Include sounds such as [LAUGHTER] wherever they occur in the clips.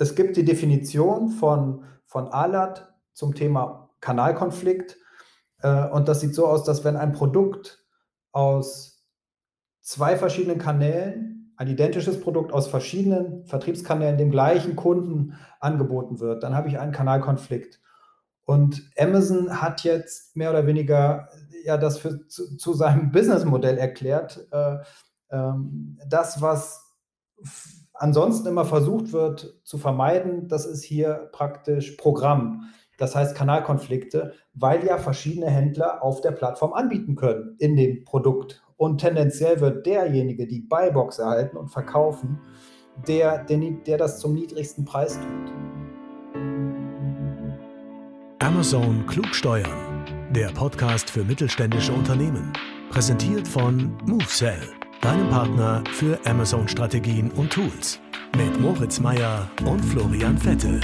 es gibt die Definition von, von ALAT zum Thema Kanalkonflikt. Äh, und das sieht so aus, dass wenn ein Produkt aus zwei verschiedenen Kanälen, ein identisches Produkt aus verschiedenen Vertriebskanälen dem gleichen Kunden angeboten wird, dann habe ich einen Kanalkonflikt. Und Amazon hat jetzt mehr oder weniger ja das für, zu, zu seinem Businessmodell erklärt. Äh, ähm, das, was ansonsten immer versucht wird zu vermeiden, das ist hier praktisch Programm. Das heißt Kanalkonflikte, weil ja verschiedene Händler auf der Plattform anbieten können in dem Produkt. Und tendenziell wird derjenige, die Buybox erhalten und verkaufen, der, der, der das zum niedrigsten Preis tut. Amazon Klugsteuern, der Podcast für mittelständische Unternehmen. Präsentiert von MoveSell deinem Partner für Amazon-Strategien und Tools. Mit Moritz Meyer und Florian Vettel.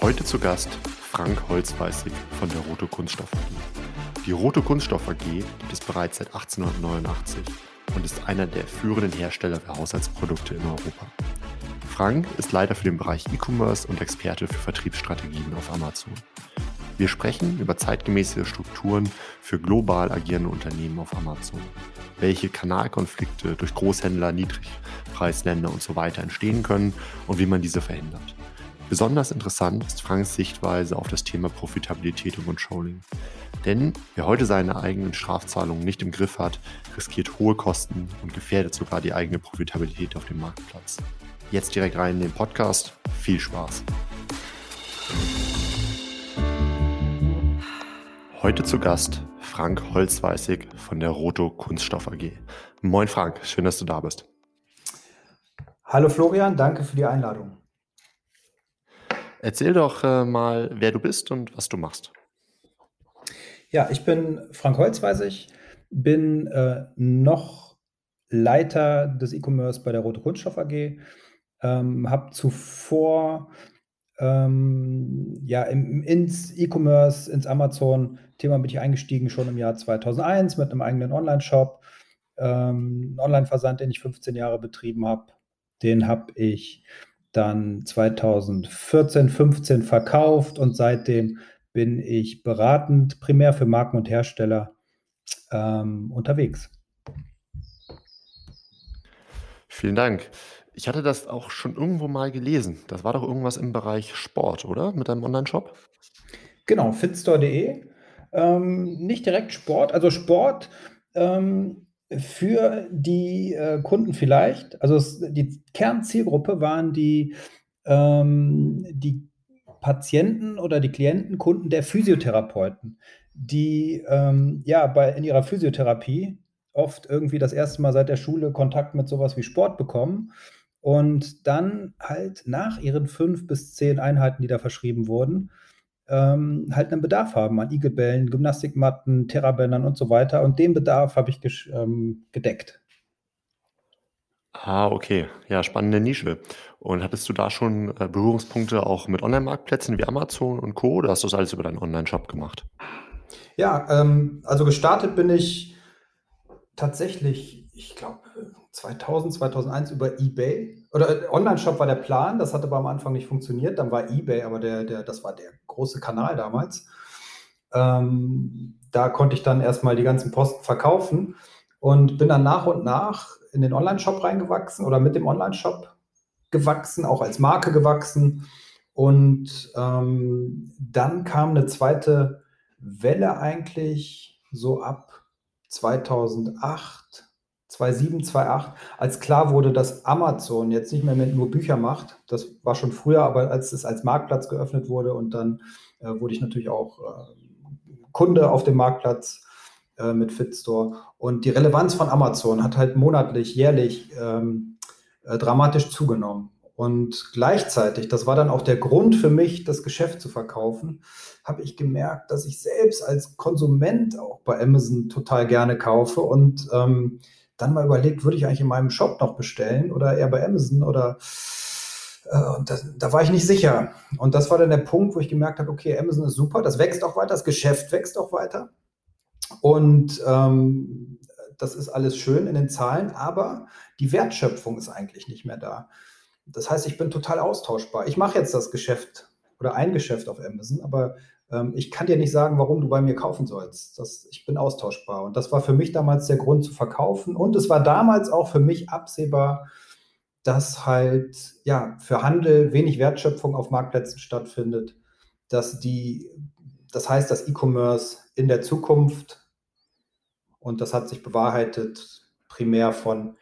Heute zu Gast Frank Holzweißig von der Rote Kunststoff AG. Die Rote Kunststoff AG gibt es bereits seit 1889 und ist einer der führenden Hersteller für Haushaltsprodukte in Europa. Frank ist Leiter für den Bereich E-Commerce und Experte für Vertriebsstrategien auf Amazon. Wir sprechen über zeitgemäße Strukturen für global agierende Unternehmen auf Amazon, welche Kanalkonflikte durch Großhändler, Niedrigpreisländer und so weiter entstehen können und wie man diese verhindert. Besonders interessant ist Franks Sichtweise auf das Thema Profitabilität und Controlling. Denn wer heute seine eigenen Strafzahlungen nicht im Griff hat, riskiert hohe Kosten und gefährdet sogar die eigene Profitabilität auf dem Marktplatz. Jetzt direkt rein in den Podcast. Viel Spaß! Heute zu Gast Frank Holzweißig von der Roto Kunststoff AG. Moin Frank, schön, dass du da bist. Hallo Florian, danke für die Einladung. Erzähl doch äh, mal, wer du bist und was du machst. Ja, ich bin Frank Holzweißig, bin äh, noch Leiter des E-Commerce bei der Rote Kunststoff AG, ähm, habe zuvor ähm, ja, im, ins E-Commerce, ins Amazon-Thema bin ich eingestiegen schon im Jahr 2001 mit einem eigenen Online-Shop. Ähm, Online-Versand, den ich 15 Jahre betrieben habe, den habe ich dann 2014, 15 verkauft und seitdem bin ich beratend primär für Marken und Hersteller ähm, unterwegs. Vielen Dank. Ich hatte das auch schon irgendwo mal gelesen. Das war doch irgendwas im Bereich Sport, oder? Mit deinem Online-Shop? Genau, fitstore.de. Ähm, nicht direkt Sport, also Sport ähm, für die äh, Kunden vielleicht. Also es, die Kernzielgruppe waren die, ähm, die Patienten oder die Klienten, Kunden der Physiotherapeuten, die ähm, ja bei, in ihrer Physiotherapie oft irgendwie das erste Mal seit der Schule Kontakt mit sowas wie Sport bekommen und dann halt nach ihren fünf bis zehn Einheiten, die da verschrieben wurden, ähm, halt einen Bedarf haben an Igelbällen, Gymnastikmatten, Terrabändern und so weiter. Und den Bedarf habe ich ähm, gedeckt. Ah, okay. Ja, spannende Nische. Und hattest du da schon äh, Berührungspunkte auch mit Online-Marktplätzen wie Amazon und Co. oder hast du das alles über deinen Online-Shop gemacht? Ja, ähm, also gestartet bin ich tatsächlich, ich glaube, 2000, 2001 über eBay. Oder äh, Online-Shop war der Plan, das hat aber am Anfang nicht funktioniert. Dann war eBay, aber der, der, das war der große Kanal damals. Ähm, da konnte ich dann erstmal die ganzen Posten verkaufen und bin dann nach und nach in den Online-Shop reingewachsen oder mit dem Online-Shop gewachsen, auch als Marke gewachsen. Und ähm, dann kam eine zweite Welle eigentlich so ab 2008, 2007, 2008, als klar wurde, dass Amazon jetzt nicht mehr nur Bücher macht. Das war schon früher, aber als es als Marktplatz geöffnet wurde und dann äh, wurde ich natürlich auch äh, Kunde auf dem Marktplatz äh, mit Fitstore. Und die Relevanz von Amazon hat halt monatlich, jährlich ähm, äh, dramatisch zugenommen. Und gleichzeitig, das war dann auch der Grund für mich, das Geschäft zu verkaufen, habe ich gemerkt, dass ich selbst als Konsument auch bei Amazon total gerne kaufe und ähm, dann mal überlegt, würde ich eigentlich in meinem Shop noch bestellen oder eher bei Amazon oder äh, und das, da war ich nicht sicher. Und das war dann der Punkt, wo ich gemerkt habe, okay, Amazon ist super, das wächst auch weiter, das Geschäft wächst auch weiter. Und ähm, das ist alles schön in den Zahlen, aber die Wertschöpfung ist eigentlich nicht mehr da. Das heißt, ich bin total austauschbar. Ich mache jetzt das Geschäft oder ein Geschäft auf Amazon, aber ich kann dir nicht sagen, warum du bei mir kaufen sollst. Das, ich bin austauschbar. Und das war für mich damals der Grund zu verkaufen. Und es war damals auch für mich absehbar, dass halt ja für Handel wenig Wertschöpfung auf Marktplätzen stattfindet, dass die, das heißt, dass E-Commerce in der Zukunft und das hat sich bewahrheitet primär von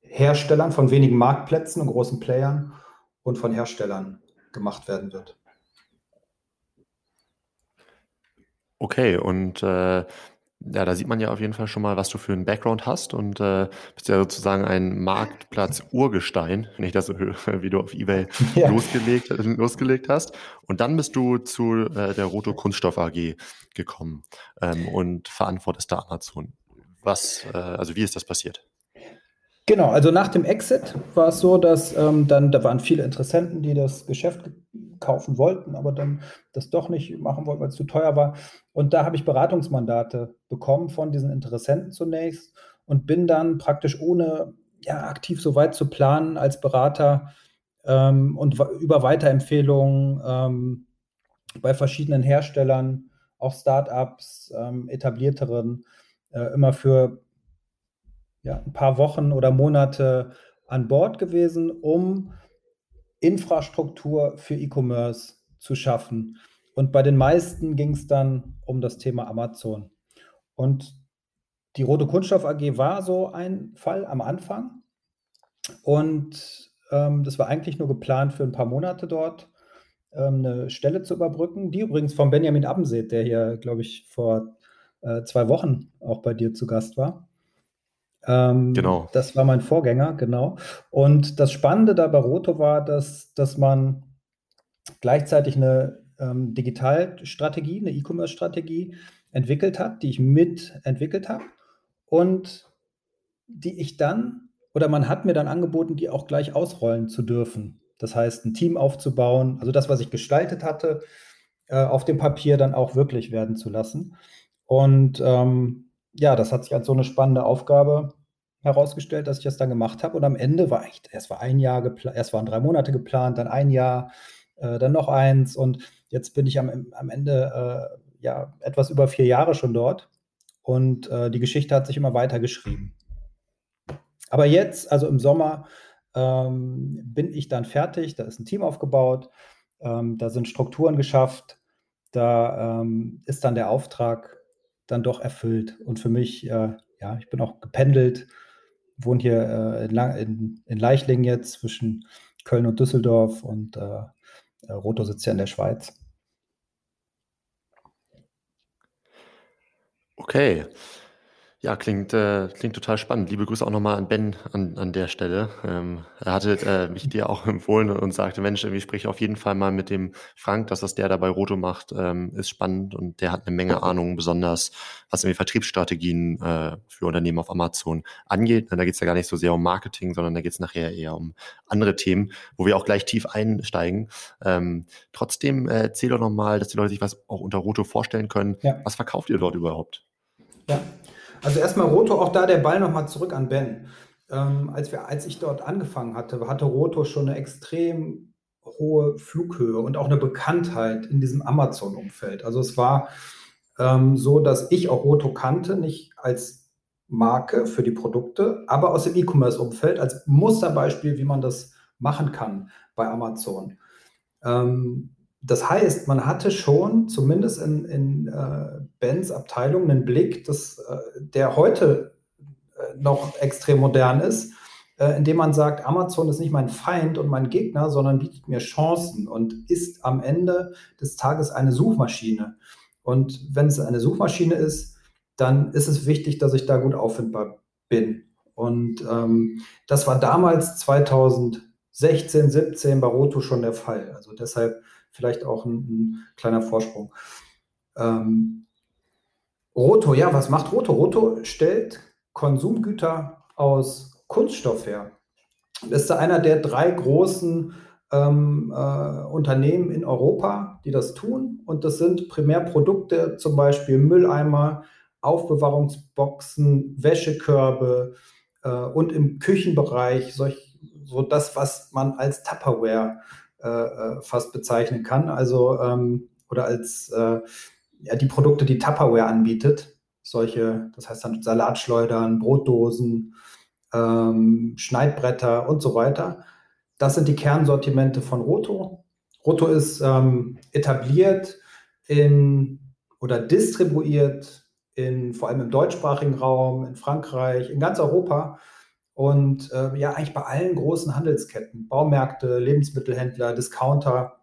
Herstellern, von wenigen Marktplätzen und großen Playern und von Herstellern gemacht werden wird. Okay, und äh, ja, da sieht man ja auf jeden Fall schon mal, was du für einen Background hast und äh, bist ja sozusagen ein Marktplatz-Urgestein, wenn ich das so [LAUGHS] höre, wie du auf Ebay [LAUGHS] ja. losgelegt, losgelegt hast. Und dann bist du zu äh, der Roto Kunststoff AG gekommen ähm, und verantwortest da Amazon. Was, äh, also wie ist das passiert? Genau, also nach dem Exit war es so, dass ähm, dann, da waren viele Interessenten, die das Geschäft kaufen wollten, aber dann das doch nicht machen wollten, weil es zu teuer war. Und da habe ich Beratungsmandate bekommen von diesen Interessenten zunächst und bin dann praktisch ohne ja, aktiv so weit zu planen als Berater ähm, und über Weiterempfehlungen ähm, bei verschiedenen Herstellern, auch Startups, ähm, etablierteren, äh, immer für ja, ein paar Wochen oder Monate an Bord gewesen, um Infrastruktur für E-Commerce zu schaffen. Und bei den meisten ging es dann um das Thema Amazon. Und die Rote Kunststoff AG war so ein Fall am Anfang. Und ähm, das war eigentlich nur geplant für ein paar Monate dort ähm, eine Stelle zu überbrücken, die übrigens von Benjamin Abbenseet, der hier, glaube ich, vor äh, zwei Wochen auch bei dir zu Gast war. Ähm, genau. Das war mein Vorgänger, genau. Und das Spannende da bei Roto war, dass, dass man gleichzeitig eine ähm, Digitalstrategie, eine E-Commerce-Strategie entwickelt hat, die ich mitentwickelt habe und die ich dann, oder man hat mir dann angeboten, die auch gleich ausrollen zu dürfen. Das heißt, ein Team aufzubauen, also das, was ich gestaltet hatte, äh, auf dem Papier dann auch wirklich werden zu lassen. Und ähm, ja, das hat sich als so eine spannende Aufgabe herausgestellt, dass ich das dann gemacht habe. Und am Ende war ich, erst war ein Jahr geplant, erst waren drei Monate geplant, dann ein Jahr, äh, dann noch eins. Und jetzt bin ich am, am Ende äh, ja etwas über vier Jahre schon dort. Und äh, die Geschichte hat sich immer weiter geschrieben. Aber jetzt, also im Sommer, ähm, bin ich dann fertig. Da ist ein Team aufgebaut, ähm, da sind Strukturen geschafft, da ähm, ist dann der Auftrag dann doch erfüllt. Und für mich, äh, ja, ich bin auch gependelt, wohne hier äh, in, in, in, Leichlingen jetzt zwischen Köln und Düsseldorf und äh, äh Roto sitzt ja in der Schweiz. Okay. Ja, klingt, äh, klingt total spannend. Liebe Grüße auch nochmal an Ben an, an der Stelle. Ähm, er hatte äh, mich dir auch [LAUGHS] empfohlen und sagte, Mensch, ich spreche auf jeden Fall mal mit dem Frank, dass das der dabei Roto macht, ähm, ist spannend und der hat eine Menge Ahnung, besonders was irgendwie Vertriebsstrategien äh, für Unternehmen auf Amazon angeht. Da geht es ja gar nicht so sehr um Marketing, sondern da geht es nachher eher um andere Themen, wo wir auch gleich tief einsteigen. Ähm, trotzdem äh, erzähl doch nochmal, dass die Leute sich was auch unter Roto vorstellen können. Ja. Was verkauft ihr dort überhaupt? Ja, also erstmal Roto, auch da der Ball nochmal zurück an Ben. Ähm, als, wir, als ich dort angefangen hatte, hatte Roto schon eine extrem hohe Flughöhe und auch eine Bekanntheit in diesem Amazon-Umfeld. Also es war ähm, so, dass ich auch Roto kannte, nicht als Marke für die Produkte, aber aus dem E-Commerce-Umfeld als Musterbeispiel, wie man das machen kann bei Amazon. Ähm, das heißt, man hatte schon zumindest in, in äh, Bens Abteilung einen Blick, das, äh, der heute äh, noch extrem modern ist, äh, indem man sagt, Amazon ist nicht mein Feind und mein Gegner, sondern bietet mir Chancen und ist am Ende des Tages eine Suchmaschine. Und wenn es eine Suchmaschine ist, dann ist es wichtig, dass ich da gut auffindbar bin. Und ähm, das war damals 2016, 17 bei Roto schon der Fall. Also deshalb vielleicht auch ein, ein kleiner Vorsprung. Ähm, Roto, ja, was macht Roto? Roto stellt Konsumgüter aus Kunststoff her. Das ist einer der drei großen ähm, äh, Unternehmen in Europa, die das tun. Und das sind Primärprodukte, zum Beispiel Mülleimer, Aufbewahrungsboxen, Wäschekörbe äh, und im Küchenbereich solch, so das, was man als Tupperware äh, äh fast bezeichnen kann. Also ähm, oder als äh, ja, die Produkte, die Tupperware anbietet. Solche, das heißt dann Salatschleudern, Brotdosen, ähm, Schneidbretter und so weiter. Das sind die Kernsortimente von Roto. Roto ist ähm, etabliert in oder distribuiert in vor allem im deutschsprachigen Raum, in Frankreich, in ganz Europa und äh, ja eigentlich bei allen großen Handelsketten, Baumärkte, Lebensmittelhändler, Discounter.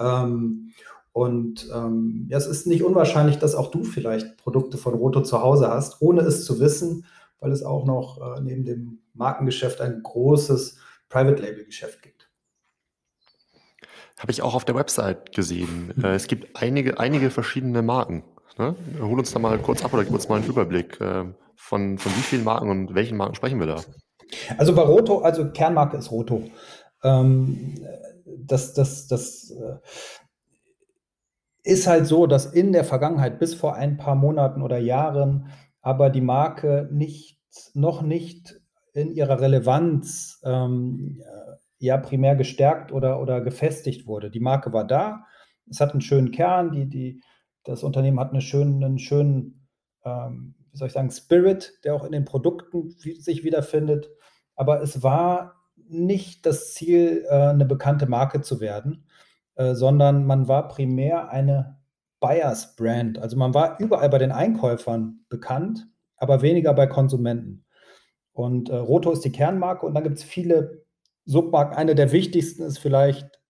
Ähm, und ähm, ja, es ist nicht unwahrscheinlich, dass auch du vielleicht Produkte von Roto zu Hause hast, ohne es zu wissen, weil es auch noch äh, neben dem Markengeschäft ein großes Private Label Geschäft gibt. Habe ich auch auf der Website gesehen. [LAUGHS] Äh, es gibt einige, einige verschiedene Marken. Ne? Hol uns da mal kurz ab oder gib uns mal einen Überblick. Äh, von, von wie vielen Marken und welchen Marken sprechen wir da? Also bei Roto, also Kernmarke ist Roto. Ähm, das, das, das äh, ist halt so, dass in der Vergangenheit bis vor ein paar Monaten oder Jahren aber die Marke nicht, noch nicht in ihrer Relevanz ähm, ja primär gestärkt oder, oder gefestigt wurde. Die Marke war da, es hat einen schönen Kern, die, die, das Unternehmen hat eine schönen, einen schönen, ähm, wie soll ich sagen, Spirit, der auch in den Produkten sich wiederfindet. Aber es war nicht das Ziel, äh, eine bekannte Marke zu werden, äh, sondern man war primär eine Buyers Brand. Also man war überall bei den Einkäufern bekannt, aber weniger bei Konsumenten. Und äh, Roto ist die Kernmarke und dann gibt es viele Submarken. Eine der wichtigsten ist vielleicht,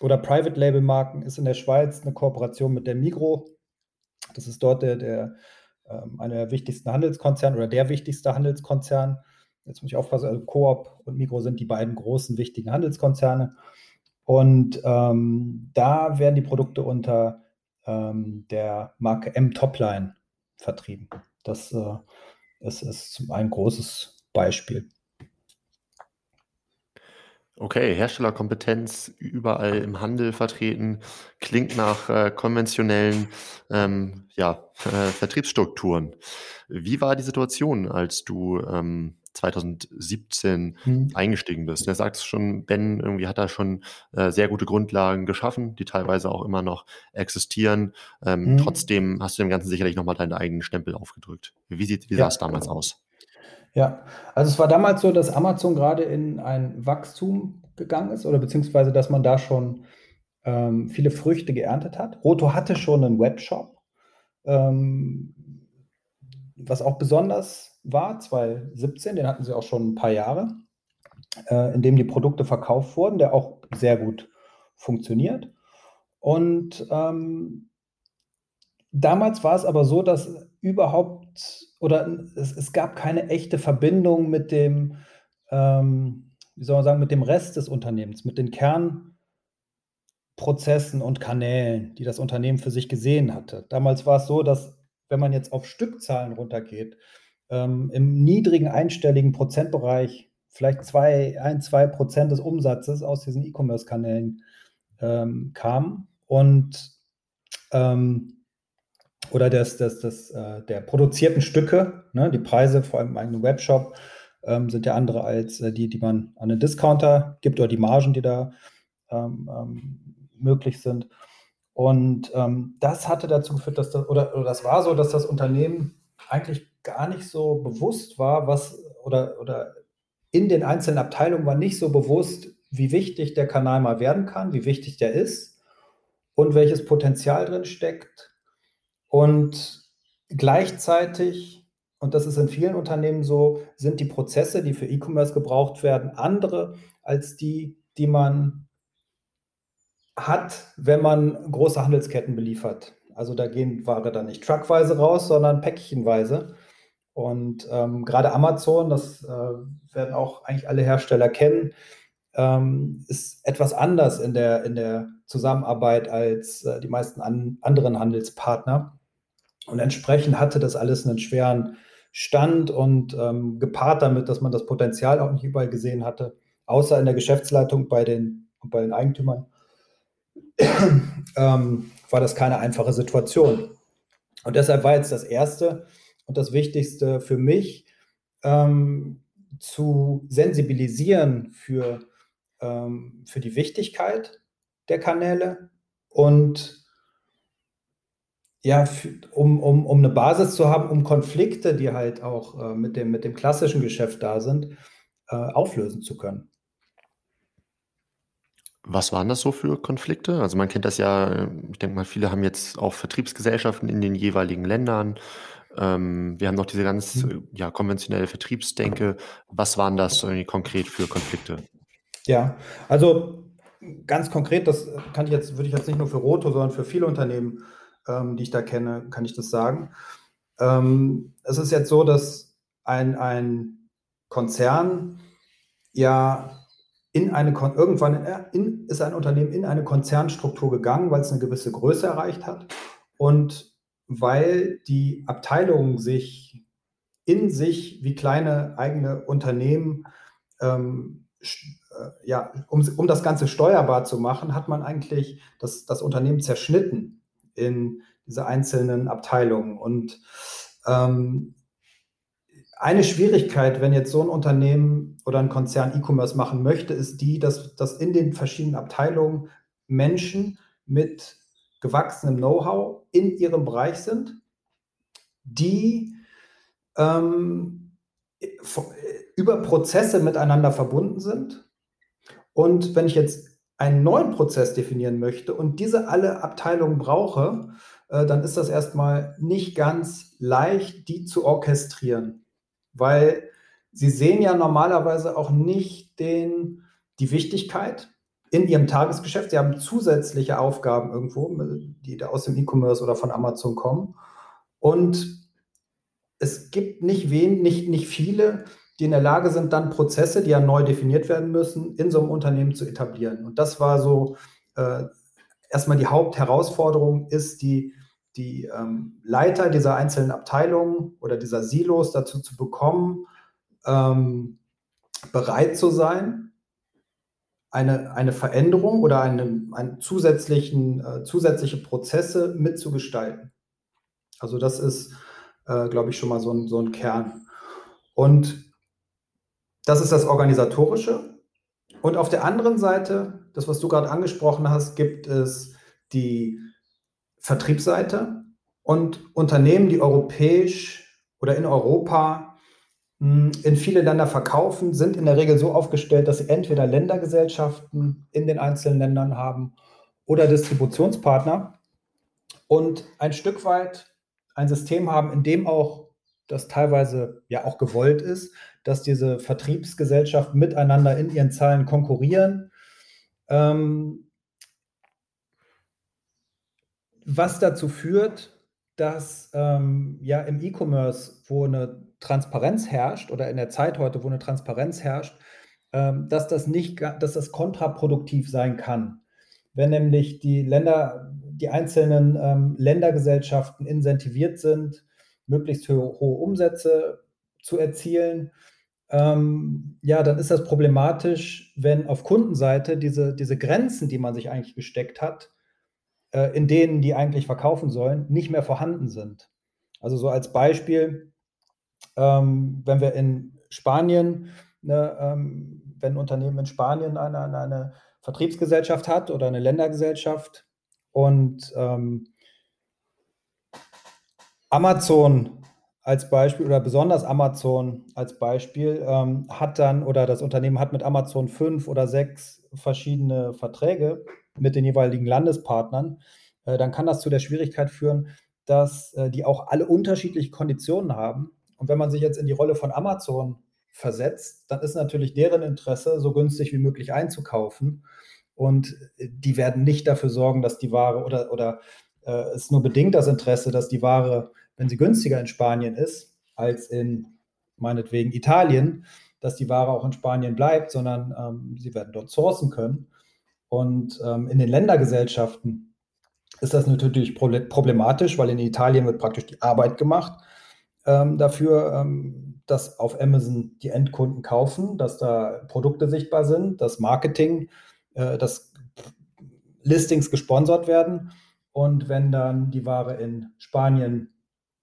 oder Private Label Marken ist in der Schweiz eine Kooperation mit der Migro. Das ist dort der, der ähm, einer der wichtigsten Handelskonzerne oder der wichtigste Handelskonzern. Jetzt muss ich aufpassen, also Coop und Migro sind die beiden großen wichtigen Handelskonzerne. Und ähm, da werden die Produkte unter ähm, der Marke M-Topline vertrieben. Das äh, ist, ist ein großes Beispiel. Okay, Herstellerkompetenz überall im Handel vertreten, klingt nach äh, konventionellen ähm, ja, äh, Vertriebsstrukturen. Wie war die Situation, als du ähm, 2017 hm. eingestiegen bist. Er sagt schon, Ben irgendwie hat da schon äh, sehr gute Grundlagen geschaffen, die teilweise auch immer noch existieren. Ähm, hm. Trotzdem hast du dem Ganzen sicherlich nochmal deinen eigenen Stempel aufgedrückt. Wie, sieht, wie ja. sah es damals aus? Ja, also es war damals so, dass Amazon gerade in ein Wachstum gegangen ist oder beziehungsweise, dass man da schon ähm, viele Früchte geerntet hat. Roto hatte schon einen Webshop, ähm, was auch besonders war, 2017, den hatten sie auch schon ein paar Jahre, äh, in dem die Produkte verkauft wurden, der auch sehr gut funktioniert. Und ähm, damals war es aber so, dass überhaupt oder es, es gab keine echte Verbindung mit dem, ähm, wie soll man sagen, mit dem Rest des Unternehmens, mit den Kernprozessen und Kanälen, die das Unternehmen für sich gesehen hatte. Damals war es so, dass wenn man jetzt auf Stückzahlen runtergeht, ähm, im niedrigen einstelligen Prozentbereich vielleicht zwei, ein, zwei Prozent des Umsatzes aus diesen E-Commerce-Kanälen ähm, kam und ähm, oder des, des, des, äh, der produzierten Stücke, ne, die Preise vor allem im eigenen Webshop ähm, sind ja andere als äh, die, die man an den Discounter gibt oder die Margen, die da ähm, ähm, möglich sind. Und ähm, das hatte dazu geführt, dass das, oder, oder das war so, dass das Unternehmen eigentlich gar nicht so bewusst war, was oder, oder in den einzelnen Abteilungen war nicht so bewusst, wie wichtig der Kanal mal werden kann, wie wichtig der ist und welches Potenzial drin steckt. Und gleichzeitig, und das ist in vielen Unternehmen so, sind die Prozesse, die für E-Commerce gebraucht werden, andere als die, die man hat, wenn man große Handelsketten beliefert. Also da gehen Ware dann nicht truckweise raus, sondern päckchenweise. Und ähm, gerade Amazon, das äh, werden auch eigentlich alle Hersteller kennen, ähm, ist etwas anders in der, in der Zusammenarbeit als äh, die meisten an, anderen Handelspartner. Und entsprechend hatte das alles einen schweren Stand und ähm, gepaart damit, dass man das Potenzial auch nicht überall gesehen hatte, außer in der Geschäftsleitung bei den, bei den Eigentümern, [CLEARS THROAT] ähm, war das keine einfache Situation. Und deshalb war jetzt das Erste und das Wichtigste für mich, ähm, zu sensibilisieren für, ähm, für die Wichtigkeit der Kanäle und ja, um, um, um eine Basis zu haben, um Konflikte, die halt auch äh, mit, dem, mit dem klassischen Geschäft da sind, äh, auflösen zu können. Was waren das so für Konflikte? Also man kennt das ja, ich denke mal, viele haben jetzt auch Vertriebsgesellschaften in den jeweiligen Ländern. Ähm, wir haben noch diese ganz mhm. ja, konventionelle Vertriebsdenke. Was waren das konkret für Konflikte? Ja, also ganz konkret, das kann ich jetzt, würde ich jetzt nicht nur für Roto, sondern für viele Unternehmen, ähm, die ich da kenne, kann ich das sagen. Ähm, es ist jetzt so, dass ein, ein Konzern ja in eine, irgendwann in, ist ein Unternehmen in eine Konzernstruktur gegangen, weil es eine gewisse Größe erreicht hat und weil die Abteilungen sich in sich wie kleine eigene Unternehmen, ähm, äh, ja, um, um das Ganze steuerbar zu machen, hat man eigentlich das, das Unternehmen zerschnitten in diese einzelnen Abteilungen. Und ähm, eine Schwierigkeit, wenn jetzt so ein Unternehmen oder ein Konzern E-Commerce machen möchte, ist die, dass, dass in den verschiedenen Abteilungen Menschen mit gewachsenem Know-how in ihrem Bereich sind, die ähm, über Prozesse miteinander verbunden sind. Und wenn ich jetzt einen neuen Prozess definieren möchte und diese alle Abteilungen brauche, äh, dann ist das erstmal nicht ganz leicht, die zu orchestrieren weil sie sehen ja normalerweise auch nicht den, die Wichtigkeit in ihrem Tagesgeschäft. Sie haben zusätzliche Aufgaben irgendwo, die da aus dem E-Commerce oder von Amazon kommen. Und es gibt nicht wen, nicht, nicht viele, die in der Lage sind, dann Prozesse, die ja neu definiert werden müssen, in so einem Unternehmen zu etablieren. Und das war so äh, erstmal die Hauptherausforderung, ist die die ähm, Leiter dieser einzelnen Abteilungen oder dieser Silos dazu zu bekommen, ähm, bereit zu sein, eine, eine Veränderung oder eine, einen zusätzlichen, äh, zusätzliche Prozesse mitzugestalten. Also das ist, äh, glaube ich, schon mal so ein, so ein Kern. Und das ist das Organisatorische. Und auf der anderen Seite, das, was du gerade angesprochen hast, gibt es die Vertriebsseite und Unternehmen, die europäisch oder in Europa hm, in viele Länder verkaufen, sind in der Regel so aufgestellt, dass sie entweder Ländergesellschaften in den einzelnen Ländern haben oder Distributionspartner und ein Stück weit ein System haben, in dem auch das teilweise ja auch gewollt ist, dass diese Vertriebsgesellschaften miteinander in ihren Zahlen konkurrieren. Ähm, was dazu führt, dass ähm, ja im E-Commerce, wo eine Transparenz herrscht oder in der Zeit heute, wo eine Transparenz herrscht, ähm, dass das nicht, dass das kontraproduktiv sein kann. Wenn nämlich die Länder, die einzelnen ähm, Ländergesellschaften incentiviert sind, möglichst hohe, hohe Umsätze zu erzielen, ähm, ja, dann ist das problematisch, wenn auf Kundenseite diese, diese Grenzen, die man sich eigentlich gesteckt hat, äh, in denen die eigentlich verkaufen sollen, nicht mehr vorhanden sind. Also so als Beispiel, ähm, wenn wir in Spanien, ne, ähm, wenn ein Unternehmen in Spanien eine, eine, eine, Vertriebsgesellschaft hat oder eine Ländergesellschaft und ähm, Amazon als Beispiel oder besonders Amazon als Beispiel ähm, hat dann oder das Unternehmen hat mit Amazon fünf oder sechs verschiedene Verträge mit den jeweiligen Landespartnern, äh, dann kann das zu der Schwierigkeit führen, dass äh, die auch alle unterschiedliche Konditionen haben. Und wenn man sich jetzt in die Rolle von Amazon versetzt, dann ist natürlich deren Interesse, so günstig wie möglich einzukaufen. Und äh, die werden nicht dafür sorgen, dass die Ware oder, oder äh, ist nur bedingt das Interesse, dass die Ware, wenn sie günstiger in Spanien ist als in meinetwegen Italien, dass die Ware auch in Spanien bleibt, sondern ähm, sie werden dort sourcen können. Und ähm, in den Ländergesellschaften ist das natürlich problematisch, weil in Italien wird praktisch die Arbeit gemacht ähm, dafür, ähm, dass auf Amazon die Endkunden kaufen, dass da Produkte sichtbar sind, dass Marketing, äh, dass Listings gesponsert werden. Und wenn dann die Ware in Spanien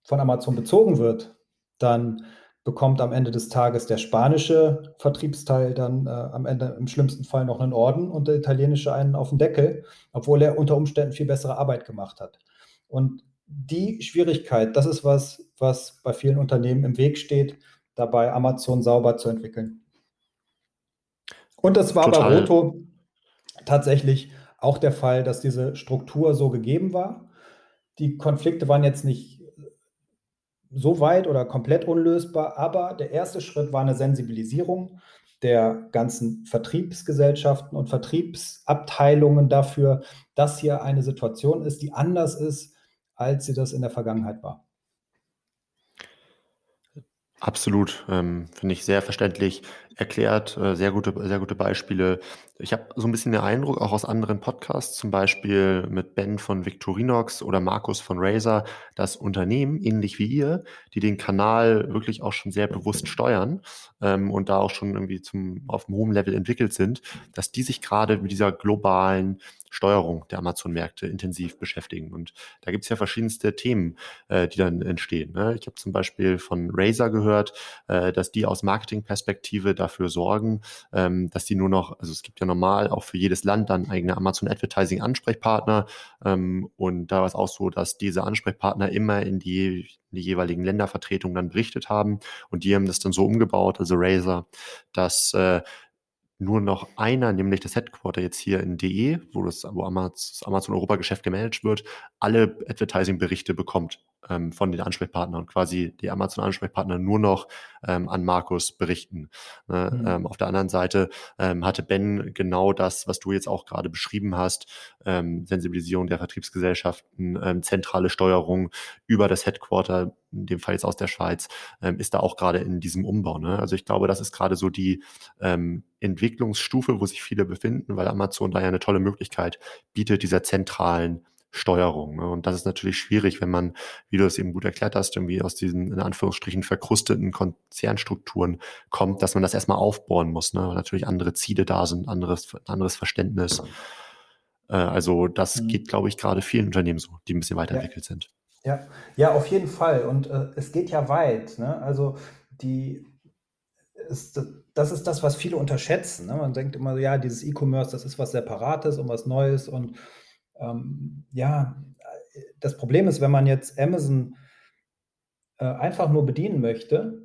von Amazon bezogen wird, dann bekommt am Ende des Tages der spanische Vertriebsteil dann äh, am Ende im schlimmsten Fall noch einen Orden und der italienische einen auf den Deckel, obwohl er unter Umständen viel bessere Arbeit gemacht hat. Und die Schwierigkeit, das ist was, was bei vielen Unternehmen im Weg steht, dabei Amazon sauber zu entwickeln. Und das war Total. bei Roto tatsächlich auch der Fall, dass diese Struktur so gegeben war. Die Konflikte waren jetzt nicht so weit oder komplett unlösbar, aber der erste Schritt war eine Sensibilisierung der ganzen Vertriebsgesellschaften und Vertriebsabteilungen dafür, dass hier eine Situation ist, die anders ist, als sie das in der Vergangenheit war. Absolut, ähm, finde ich sehr verständlich erklärt, äh, sehr gute, sehr gute Beispiele. Ich habe so ein bisschen den Eindruck, auch aus anderen Podcasts, zum Beispiel mit Ben von Victorinox oder Markus von Razer, dass Unternehmen, ähnlich wie ihr, die den Kanal wirklich auch schon sehr bewusst steuern ähm, und da auch schon irgendwie zum, auf einem hohen Level entwickelt sind, dass die sich gerade mit dieser globalen Steuerung der Amazon-Märkte intensiv beschäftigen. Und da gibt es ja verschiedenste Themen, äh, die dann entstehen. Ne? Ich habe zum Beispiel von Razer gehört, äh, dass die aus Marketingperspektive dafür sorgen, ähm, dass die nur noch, also es gibt ja normal auch für jedes Land dann eigene Amazon Advertising Ansprechpartner ähm, und da war es auch so, dass diese Ansprechpartner immer in die, in die jeweiligen Ländervertretungen dann berichtet haben und die haben das dann so umgebaut, also Razer, dass äh, nur noch einer, nämlich das Headquarter jetzt hier in DE, wo das, wo das Amazon Europa Geschäft gemanagt wird, alle Advertising-Berichte bekommt ähm, von den Ansprechpartnern und quasi die Amazon-Ansprechpartner nur noch ähm, an Markus berichten. Ne? Mhm. Ähm, auf der anderen Seite ähm, hatte Ben genau das, was du jetzt auch gerade beschrieben hast, ähm, Sensibilisierung der Vertriebsgesellschaften, ähm, zentrale Steuerung über das Headquarter, in dem Fall jetzt aus der Schweiz, ist da auch gerade in diesem Umbau. Ne? Also ich glaube, das ist gerade so die Entwicklungsstufe, wo sich viele befinden, weil Amazon da ja eine tolle Möglichkeit bietet, dieser zentralen Steuerung. Ne? Und das ist natürlich schwierig, wenn man, wie du es eben gut erklärt hast, irgendwie aus diesen in Anführungsstrichen verkrusteten Konzernstrukturen kommt, dass man das erstmal aufbauen muss, ne? weil natürlich andere Ziele da sind, anderes, anderes Verständnis. Äh, also das mhm. geht, glaube ich, gerade vielen Unternehmen so, die ein bisschen weiterentwickelt ja. sind. Ja, ja, auf jeden Fall. Und äh, es geht ja weit. Ne? Also die ist, das ist das, was viele unterschätzen. Ne? Man denkt immer, ja, dieses E-Commerce, das ist was Separates und was Neues und ähm, ja, das Problem ist, wenn man jetzt Amazon äh, einfach nur bedienen möchte,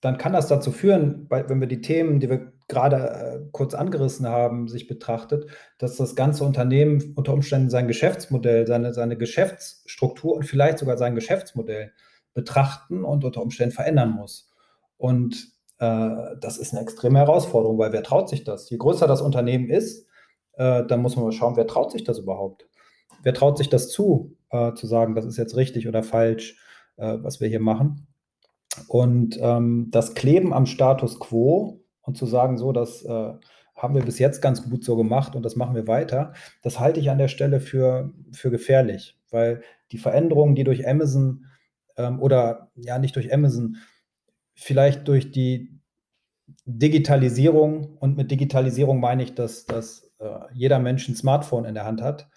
dann kann das dazu führen, weil, wenn wir die Themen, die wir gerade äh, kurz angerissen haben, sich betrachtet, dass das ganze Unternehmen unter Umständen sein Geschäftsmodell, seine, seine Geschäftsstruktur und vielleicht sogar sein Geschäftsmodell betrachten und unter Umständen verändern muss. Und äh, das ist eine extreme Herausforderung, weil wer traut sich das? Je größer das Unternehmen ist, äh, dann muss man mal schauen, wer traut sich das überhaupt? Wer traut sich das zu, äh, zu sagen, das ist jetzt richtig oder falsch, äh, was wir hier machen? Und ähm, das Kleben am Status quo und zu sagen, so, das äh, haben wir bis jetzt ganz gut so gemacht und das machen wir weiter, das halte ich an der Stelle für, für gefährlich, weil die Veränderungen, die durch Amazon ähm, oder ja nicht durch Amazon, vielleicht durch die Digitalisierung und mit Digitalisierung meine ich, dass, äh, jeder Mensch ein Smartphone in der Hand hat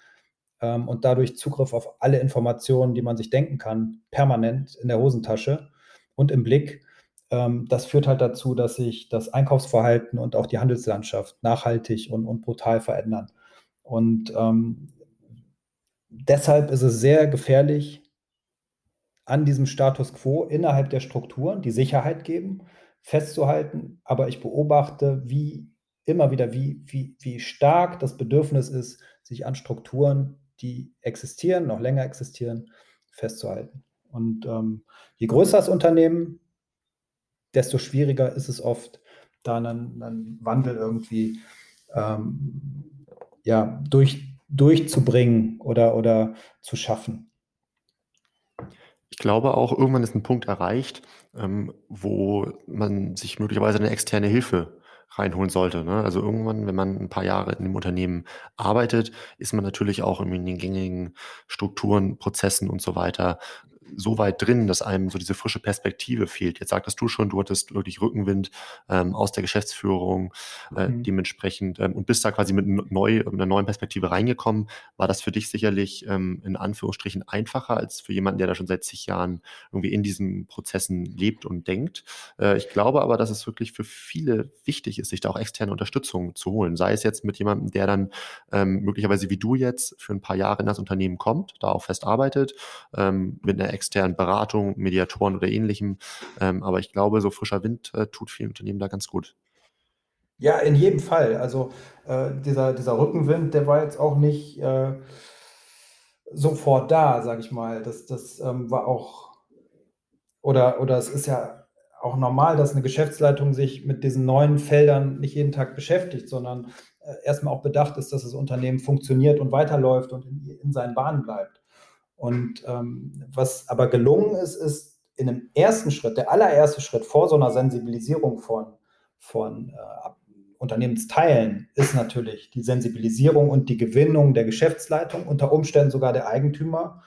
ähm, und dadurch Zugriff auf alle Informationen, die man sich denken kann, permanent in der Hosentasche und im Blick. Ähm, das führt halt dazu, dass sich das Einkaufsverhalten und auch die Handelslandschaft nachhaltig und, und brutal verändern. Und ähm, deshalb ist es sehr gefährlich, an diesem Status quo innerhalb der Strukturen, die Sicherheit geben, festzuhalten. Aber ich beobachte, wie immer wieder, wie, wie, wie stark das Bedürfnis ist, sich an Strukturen, die existieren, noch länger existieren, festzuhalten. Und ähm, je größer das Unternehmen, desto schwieriger ist es oft, da einen, einen Wandel irgendwie ähm, ja, durch, durchzubringen oder, oder zu schaffen. Ich glaube auch, irgendwann ist ein Punkt erreicht, ähm, wo man sich möglicherweise eine externe Hilfe reinholen sollte. Ne? Also irgendwann, wenn man ein paar Jahre in dem Unternehmen arbeitet, ist man natürlich auch in den gängigen Strukturen, Prozessen und so weiter so weit drin, dass einem so diese frische Perspektive fehlt. Jetzt sagtest du schon, du hattest wirklich Rückenwind ähm, aus der Geschäftsführung äh, mhm. dementsprechend ähm, und bist da quasi mit, neu, mit einer neuen Perspektive reingekommen. War das für dich sicherlich ähm, in Anführungsstrichen einfacher als für jemanden, der da schon seit zig Jahren irgendwie in diesen Prozessen lebt und denkt? Äh, ich glaube aber, dass es wirklich für viele wichtig ist, sich da auch externe Unterstützung zu holen. Sei es jetzt mit jemandem, der dann ähm, möglicherweise wie du jetzt für ein paar Jahre in das Unternehmen kommt, da auch fest arbeitet, ähm, mit einer externen Beratung, Mediatoren oder ähnlichem. Ähm, aber ich glaube, so frischer Wind äh, tut vielen Unternehmen da ganz gut. Ja, in jedem Fall. Also äh, dieser, dieser Rückenwind, der war jetzt auch nicht äh, sofort da, sage ich mal. Das, das ähm, war auch, oder, oder es ist ja auch normal, dass eine Geschäftsleitung sich mit diesen neuen Feldern nicht jeden Tag beschäftigt, sondern äh, erstmal auch bedacht ist, dass das Unternehmen funktioniert und weiterläuft und in, in seinen Bahnen bleibt. Und ähm, was aber gelungen ist, ist in einem ersten Schritt, der allererste Schritt vor so einer Sensibilisierung von, von äh, Unternehmensteilen, ist natürlich die Sensibilisierung und die Gewinnung der Geschäftsleitung, unter Umständen sogar der Eigentümer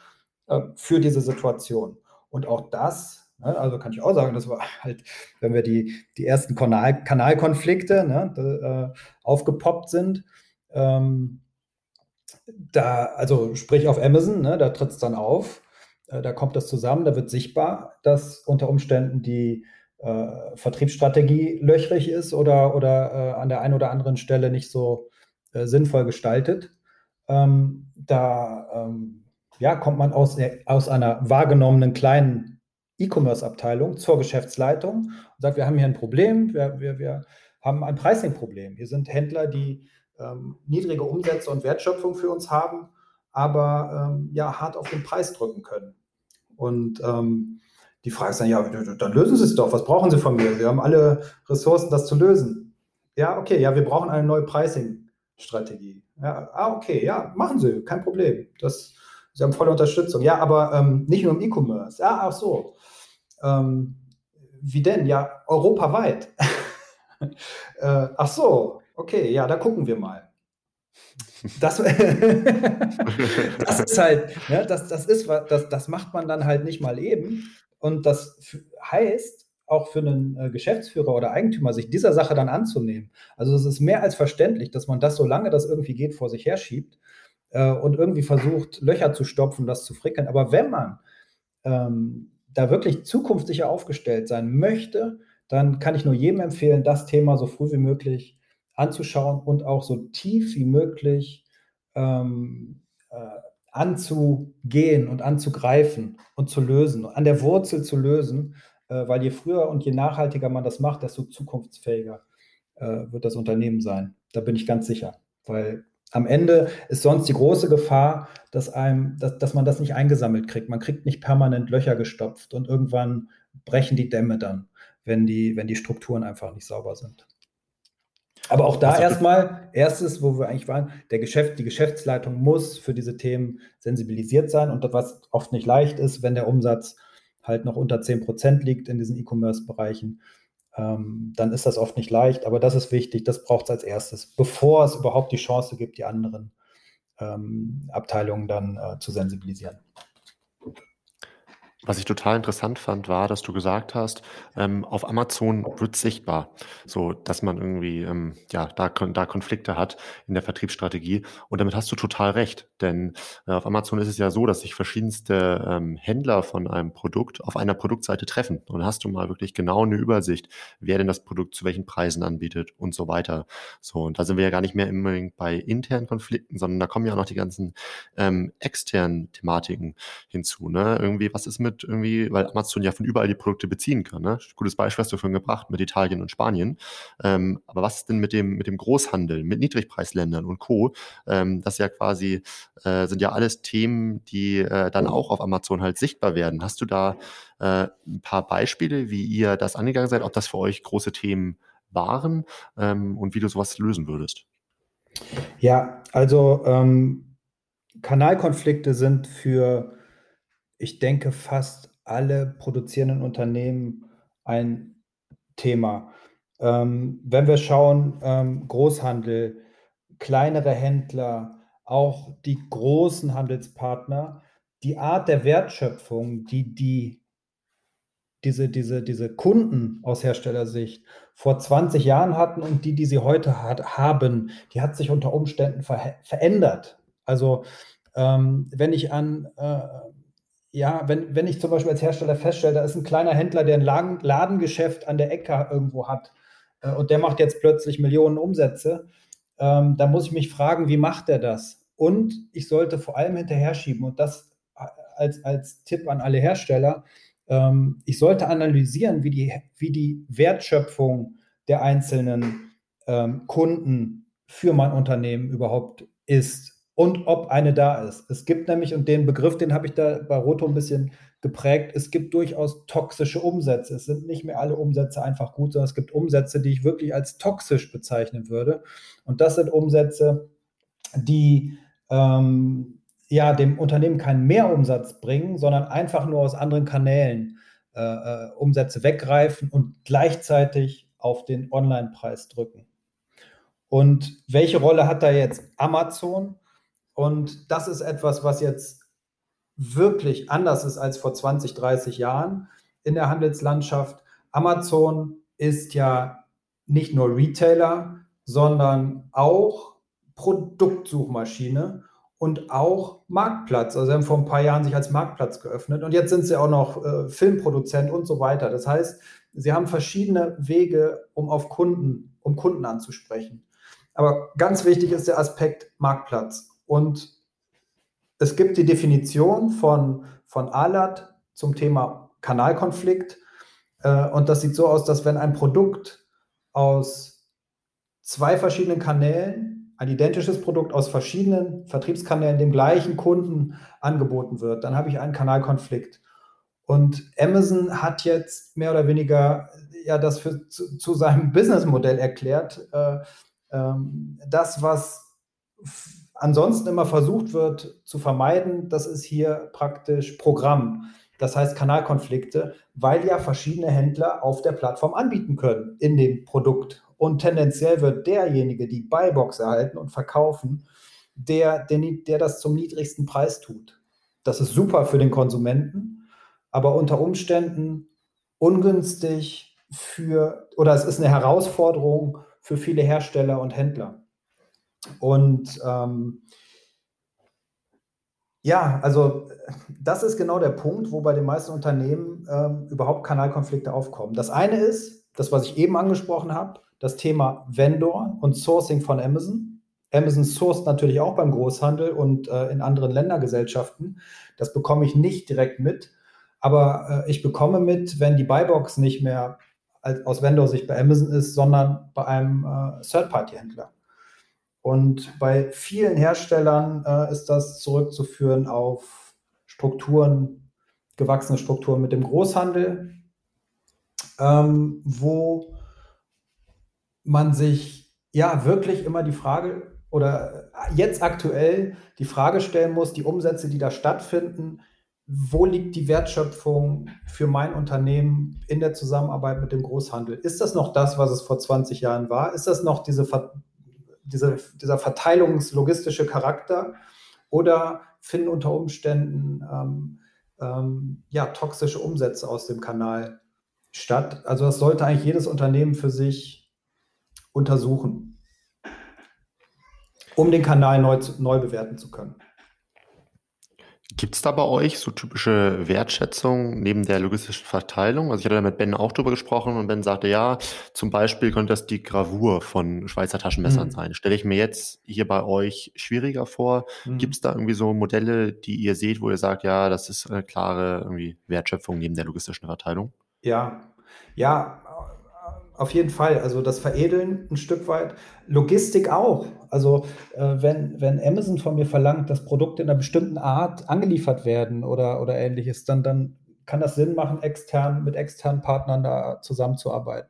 äh, für diese Situation. Und auch das, ne, also kann ich auch sagen, das war halt, wenn wir die, die ersten Kanal, Kanalkonflikte ne, äh, aufgepoppt sind, ähm, da, also sprich auf Amazon, ne, da tritt es dann auf, äh, da kommt das zusammen, da wird sichtbar, dass unter Umständen die äh, Vertriebsstrategie löchrig ist oder, oder äh, an der einen oder anderen Stelle nicht so äh, sinnvoll gestaltet. Ähm, da ähm, ja, kommt man aus, aus einer wahrgenommenen kleinen E-Commerce-Abteilung zur Geschäftsleitung und sagt, wir haben hier ein Problem, wir, wir, wir haben ein Pricing-Problem. Hier sind Händler, die ähm, niedrige Umsätze und Wertschöpfung für uns haben, aber ähm, ja, hart auf den Preis drücken können. Und ähm, die Frage ist dann, ja, dann lösen Sie es doch. Was brauchen Sie von mir? Sie haben alle Ressourcen, das zu lösen. Ja, okay, ja, wir brauchen eine neue Pricing-Strategie. Ja, ah, okay, ja, machen Sie, kein Problem. Das, Sie haben volle Unterstützung. Ja, aber ähm, nicht nur im E-Commerce. Ja, ach so. Ähm, wie denn? Ja, europaweit. [LAUGHS] äh, ach so, okay, ja, da gucken wir mal. [LAUGHS] Das, [LAUGHS] das ist halt, ne, das, das ist das, das macht man dann halt nicht mal eben. Und das heißt, auch für einen äh, Geschäftsführer oder Eigentümer, sich dieser Sache dann anzunehmen. Also es ist mehr als verständlich, dass man das, solange das irgendwie geht, vor sich herschiebt äh, und irgendwie versucht, Löcher zu stopfen, das zu frickeln. Aber wenn man ähm, da wirklich zukunftssicher aufgestellt sein möchte, dann kann ich nur jedem empfehlen, das Thema so früh wie möglich anzuschauen und auch so tief wie möglich ähm, äh, anzugehen und anzugreifen und zu lösen, an der Wurzel zu lösen, äh, weil je früher und je nachhaltiger man das macht, desto zukunftsfähiger äh, wird das Unternehmen sein. Da bin ich ganz sicher, weil am Ende ist sonst die große Gefahr, dass, einem, dass, dass man das nicht eingesammelt kriegt. Man kriegt nicht permanent Löcher gestopft und irgendwann brechen die Dämme dann, wenn die, wenn die Strukturen einfach nicht sauber sind. Aber auch da erstmal, erstes, wo wir eigentlich waren, der Geschäft, die Geschäftsleitung muss für diese Themen sensibilisiert sein und was oft nicht leicht ist, wenn der Umsatz halt noch unter 10 Prozent liegt in diesen E-Commerce-Bereichen, ähm, dann ist das oft nicht leicht. Aber das ist wichtig, das braucht es als erstes, bevor es überhaupt die Chance gibt, die anderen ähm, Abteilungen dann äh, zu sensibilisieren. Was ich total interessant fand, war, dass du gesagt hast, ähm, auf Amazon wird sichtbar, so dass man irgendwie ähm, ja da, da Konflikte hat in der Vertriebsstrategie. Und damit hast du total recht, denn äh, auf Amazon ist es ja so, dass sich verschiedenste ähm, Händler von einem Produkt auf einer Produktseite treffen. Und hast du mal wirklich genau eine Übersicht, wer denn das Produkt zu welchen Preisen anbietet und so weiter. So und da sind wir ja gar nicht mehr unbedingt bei internen Konflikten, sondern da kommen ja auch noch die ganzen ähm, externen Thematiken hinzu. Ne? Irgendwie was ist mit mit irgendwie, weil Amazon ja von überall die Produkte beziehen kann. Ne? Gutes Beispiel hast du vorhin gebracht mit Italien und Spanien. Ähm, aber was ist denn mit dem, mit dem Großhandel, mit Niedrigpreisländern und Co.? Ähm, das ja quasi, äh, sind ja alles Themen, die äh, dann auch auf Amazon halt sichtbar werden. Hast du da äh, ein paar Beispiele, wie ihr das angegangen seid, ob das für euch große Themen waren ähm, und wie du sowas lösen würdest? Ja, also ähm, Kanalkonflikte sind für ich denke, fast alle produzierenden Unternehmen ein Thema. Ähm, wenn wir schauen, ähm, Großhandel, kleinere Händler, auch die großen Handelspartner, die Art der Wertschöpfung, die, die diese, diese, diese Kunden aus Herstellersicht vor 20 Jahren hatten und die, die sie heute hat, haben, die hat sich unter Umständen ver verändert. Also ähm, wenn ich an, äh, ja, wenn, wenn ich zum Beispiel als Hersteller feststelle, da ist ein kleiner Händler, der ein Laden, Ladengeschäft an der Ecke irgendwo hat äh, und der macht jetzt plötzlich Millionen Umsätze, ähm, da muss ich mich fragen, wie macht er das? Und ich sollte vor allem hinterher schieben und das als, als Tipp an alle Hersteller, ähm, ich sollte analysieren, wie die, wie die Wertschöpfung der einzelnen ähm, Kunden für mein Unternehmen überhaupt ist und ob eine da ist. Es gibt nämlich, und den Begriff, den habe ich da bei Roto ein bisschen geprägt, es gibt durchaus toxische Umsätze. Es sind nicht mehr alle Umsätze einfach gut, sondern es gibt Umsätze, die ich wirklich als toxisch bezeichnen würde. Und das sind Umsätze, die ähm, ja dem Unternehmen keinen Mehrumsatz bringen, sondern einfach nur aus anderen Kanälen äh, äh, Umsätze weggreifen und gleichzeitig auf den Online-Preis drücken. Und welche Rolle hat da jetzt Amazon? Und das ist etwas, was jetzt wirklich anders ist als vor 20, 30 Jahren in der Handelslandschaft. Amazon ist ja nicht nur Retailer, sondern auch Produktsuchmaschine und auch Marktplatz. Also sie haben vor ein paar Jahren sich als Marktplatz geöffnet und jetzt sind sie auch noch äh, Filmproduzent und so weiter. Das heißt, sie haben verschiedene Wege, um auf Kunden, um Kunden anzusprechen. Aber ganz wichtig ist der Aspekt Marktplatz. Und es gibt die Definition von, von ALAT zum Thema Kanalkonflikt. Äh, und das sieht so aus, dass wenn ein Produkt aus zwei verschiedenen Kanälen ein identisches Produkt aus verschiedenen Vertriebskanälen dem gleichen Kunden angeboten wird, dann habe ich einen Kanalkonflikt. Und Amazon hat jetzt mehr oder weniger ja das für, zu, zu seinem Businessmodell erklärt. Äh, ähm, das, was ansonsten immer versucht wird zu vermeiden, das ist hier praktisch Programm. Das heißt Kanalkonflikte, weil ja verschiedene Händler auf der Plattform anbieten können in dem Produkt. Und tendenziell wird derjenige die Buybox erhalten und verkaufen, der, der, der das zum niedrigsten Preis tut. Das ist super für den Konsumenten, aber unter Umständen ungünstig für, oder es ist eine Herausforderung für viele Hersteller und Händler. Und ähm, ja, also das ist genau der Punkt, wo bei den meisten Unternehmen ähm, überhaupt Kanalkonflikte aufkommen. Das eine ist, das, was ich eben angesprochen habe, das Thema Vendor und Sourcing von Amazon. Amazon sourced natürlich auch beim Großhandel und äh, in anderen Ländergesellschaften. Das bekomme ich nicht direkt mit, aber äh, ich bekomme mit, wenn die Buybox nicht mehr als, aus Vendor-Sicht bei Amazon ist, sondern bei einem äh, Third-Party-Händler. Und bei vielen Herstellern äh, ist das zurückzuführen auf Strukturen, gewachsene Strukturen mit dem Großhandel, ähm, wo man sich ja wirklich immer die Frage oder jetzt aktuell die Frage stellen muss, die Umsätze, die da stattfinden, wo liegt die Wertschöpfung für mein Unternehmen in der Zusammenarbeit mit dem Großhandel? Ist das noch das, was es vor 20 Jahren war? Ist das noch diese, diese, dieser verteilungslogistische Charakter? Oder finden unter Umständen ähm, ähm, ja, toxische Umsätze aus dem Kanal statt? Also das sollte eigentlich jedes Unternehmen für sich untersuchen, um den Kanal neu, neu bewerten zu können. Gibt es da bei euch so typische Wertschätzung neben der logistischen Verteilung? Also ich hatte da mit Ben auch drüber gesprochen und Ben sagte, ja, zum Beispiel könnte das die Gravur von Schweizer Taschenmessern mhm. sein. Stelle ich mir jetzt hier bei euch schwieriger vor. Mhm. Gibt es da irgendwie so Modelle, die ihr seht, wo ihr sagt, ja, das ist eine klare irgendwie Wertschöpfung neben der logistischen Verteilung? Ja, ja, auf jeden Fall. Also das Veredeln ein Stück weit. Logistik auch. Also äh, wenn, wenn Amazon von mir verlangt, dass Produkte in einer bestimmten Art angeliefert werden oder, oder ähnliches, dann, dann kann das Sinn machen, extern mit externen Partnern da zusammenzuarbeiten.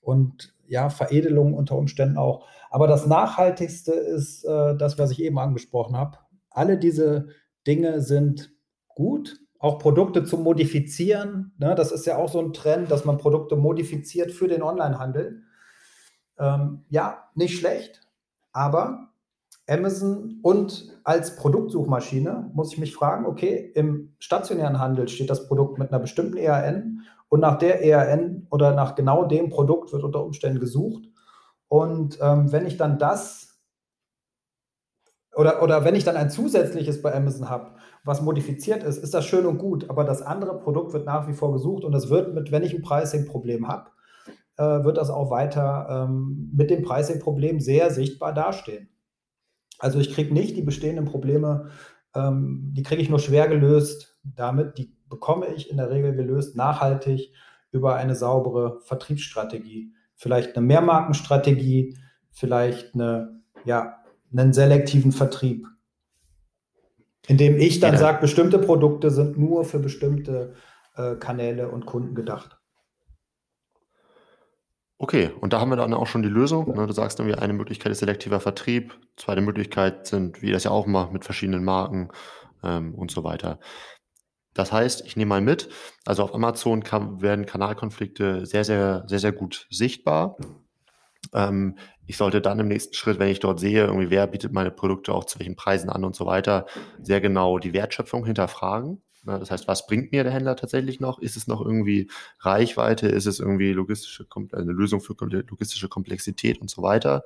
Und ja, Veredelung unter Umständen auch. Aber das Nachhaltigste ist äh, das, was ich eben angesprochen habe. Alle diese Dinge sind gut, auch Produkte zu modifizieren. Ne? Das ist ja auch so ein Trend, dass man Produkte modifiziert für den Onlinehandel. Ähm, ja, nicht schlecht, aber Amazon und als Produktsuchmaschine muss ich mich fragen, okay, im stationären Handel steht das Produkt mit einer bestimmten ERN und nach der ERN oder nach genau dem Produkt wird unter Umständen gesucht. Und ähm, wenn ich dann das oder, oder wenn ich dann ein zusätzliches bei Amazon habe, was modifiziert ist, ist das schön und gut, aber das andere Produkt wird nach wie vor gesucht und es wird mit, wenn ich ein Pricing-Problem habe, äh, wird das auch weiter ähm, mit dem Pricing-Problem sehr sichtbar dastehen. Also ich kriege nicht die bestehenden Probleme, ähm, die kriege ich nur schwer gelöst damit, die bekomme ich in der Regel gelöst nachhaltig über eine saubere Vertriebsstrategie. Vielleicht eine Mehrmarkenstrategie, vielleicht eine, ja, einen selektiven Vertrieb, indem ich dann ja. sage, bestimmte Produkte sind nur für bestimmte äh, Kanäle und Kunden gedacht. Okay, und da haben wir dann auch schon die Lösung. Ne? Du sagst irgendwie, eine Möglichkeit ist selektiver Vertrieb, zweite Möglichkeit sind, wie das ja auch macht, mit verschiedenen Marken ähm, und so weiter. Das heißt, ich nehme mal mit, also auf Amazon kann, werden Kanalkonflikte sehr, sehr, sehr, sehr gut sichtbar. Ähm, ich sollte dann im nächsten Schritt, wenn ich dort sehe, irgendwie wer bietet meine Produkte auch zu welchen Preisen an und so weiter, sehr genau die Wertschöpfung hinterfragen. Ne, das heißt, was bringt mir der Händler tatsächlich noch? Ist es noch irgendwie Reichweite? Ist es irgendwie logistische, eine Lösung für logistische Komplexität und so weiter?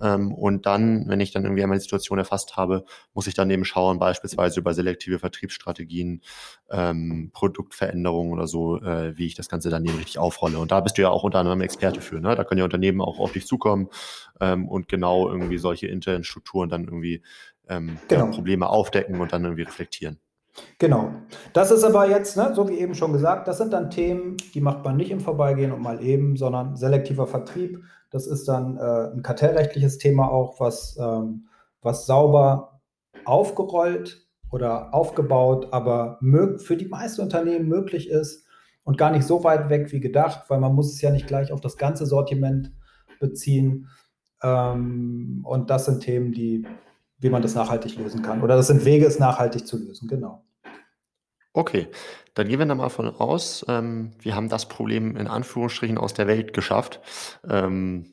Ähm, und dann, wenn ich dann irgendwie einmal die Situation erfasst habe, muss ich dann eben schauen, beispielsweise über selektive Vertriebsstrategien, ähm, Produktveränderungen oder so, äh, wie ich das Ganze dann eben richtig aufrolle. Und da bist du ja auch unter anderem Experte für. Ne? Da können ja Unternehmen auch auf dich zukommen ähm, und genau irgendwie solche internen Strukturen dann irgendwie genau. ja, Probleme aufdecken und dann irgendwie reflektieren. Genau. Das ist aber jetzt, ne, so wie eben schon gesagt, das sind dann Themen, die macht man nicht im Vorbeigehen und mal eben, sondern selektiver Vertrieb. Das ist dann äh, ein kartellrechtliches Thema auch, was, ähm, was sauber aufgerollt oder aufgebaut, aber für die meisten Unternehmen möglich ist und gar nicht so weit weg wie gedacht, weil man muss es ja nicht gleich auf das ganze Sortiment beziehen. Ähm, und das sind Themen, die, wie man das nachhaltig lösen kann. Oder das sind Wege, es nachhaltig zu lösen, genau. Okay, dann gehen wir da mal von aus, ähm, wir haben das Problem in Anführungsstrichen aus der Welt geschafft. Ähm,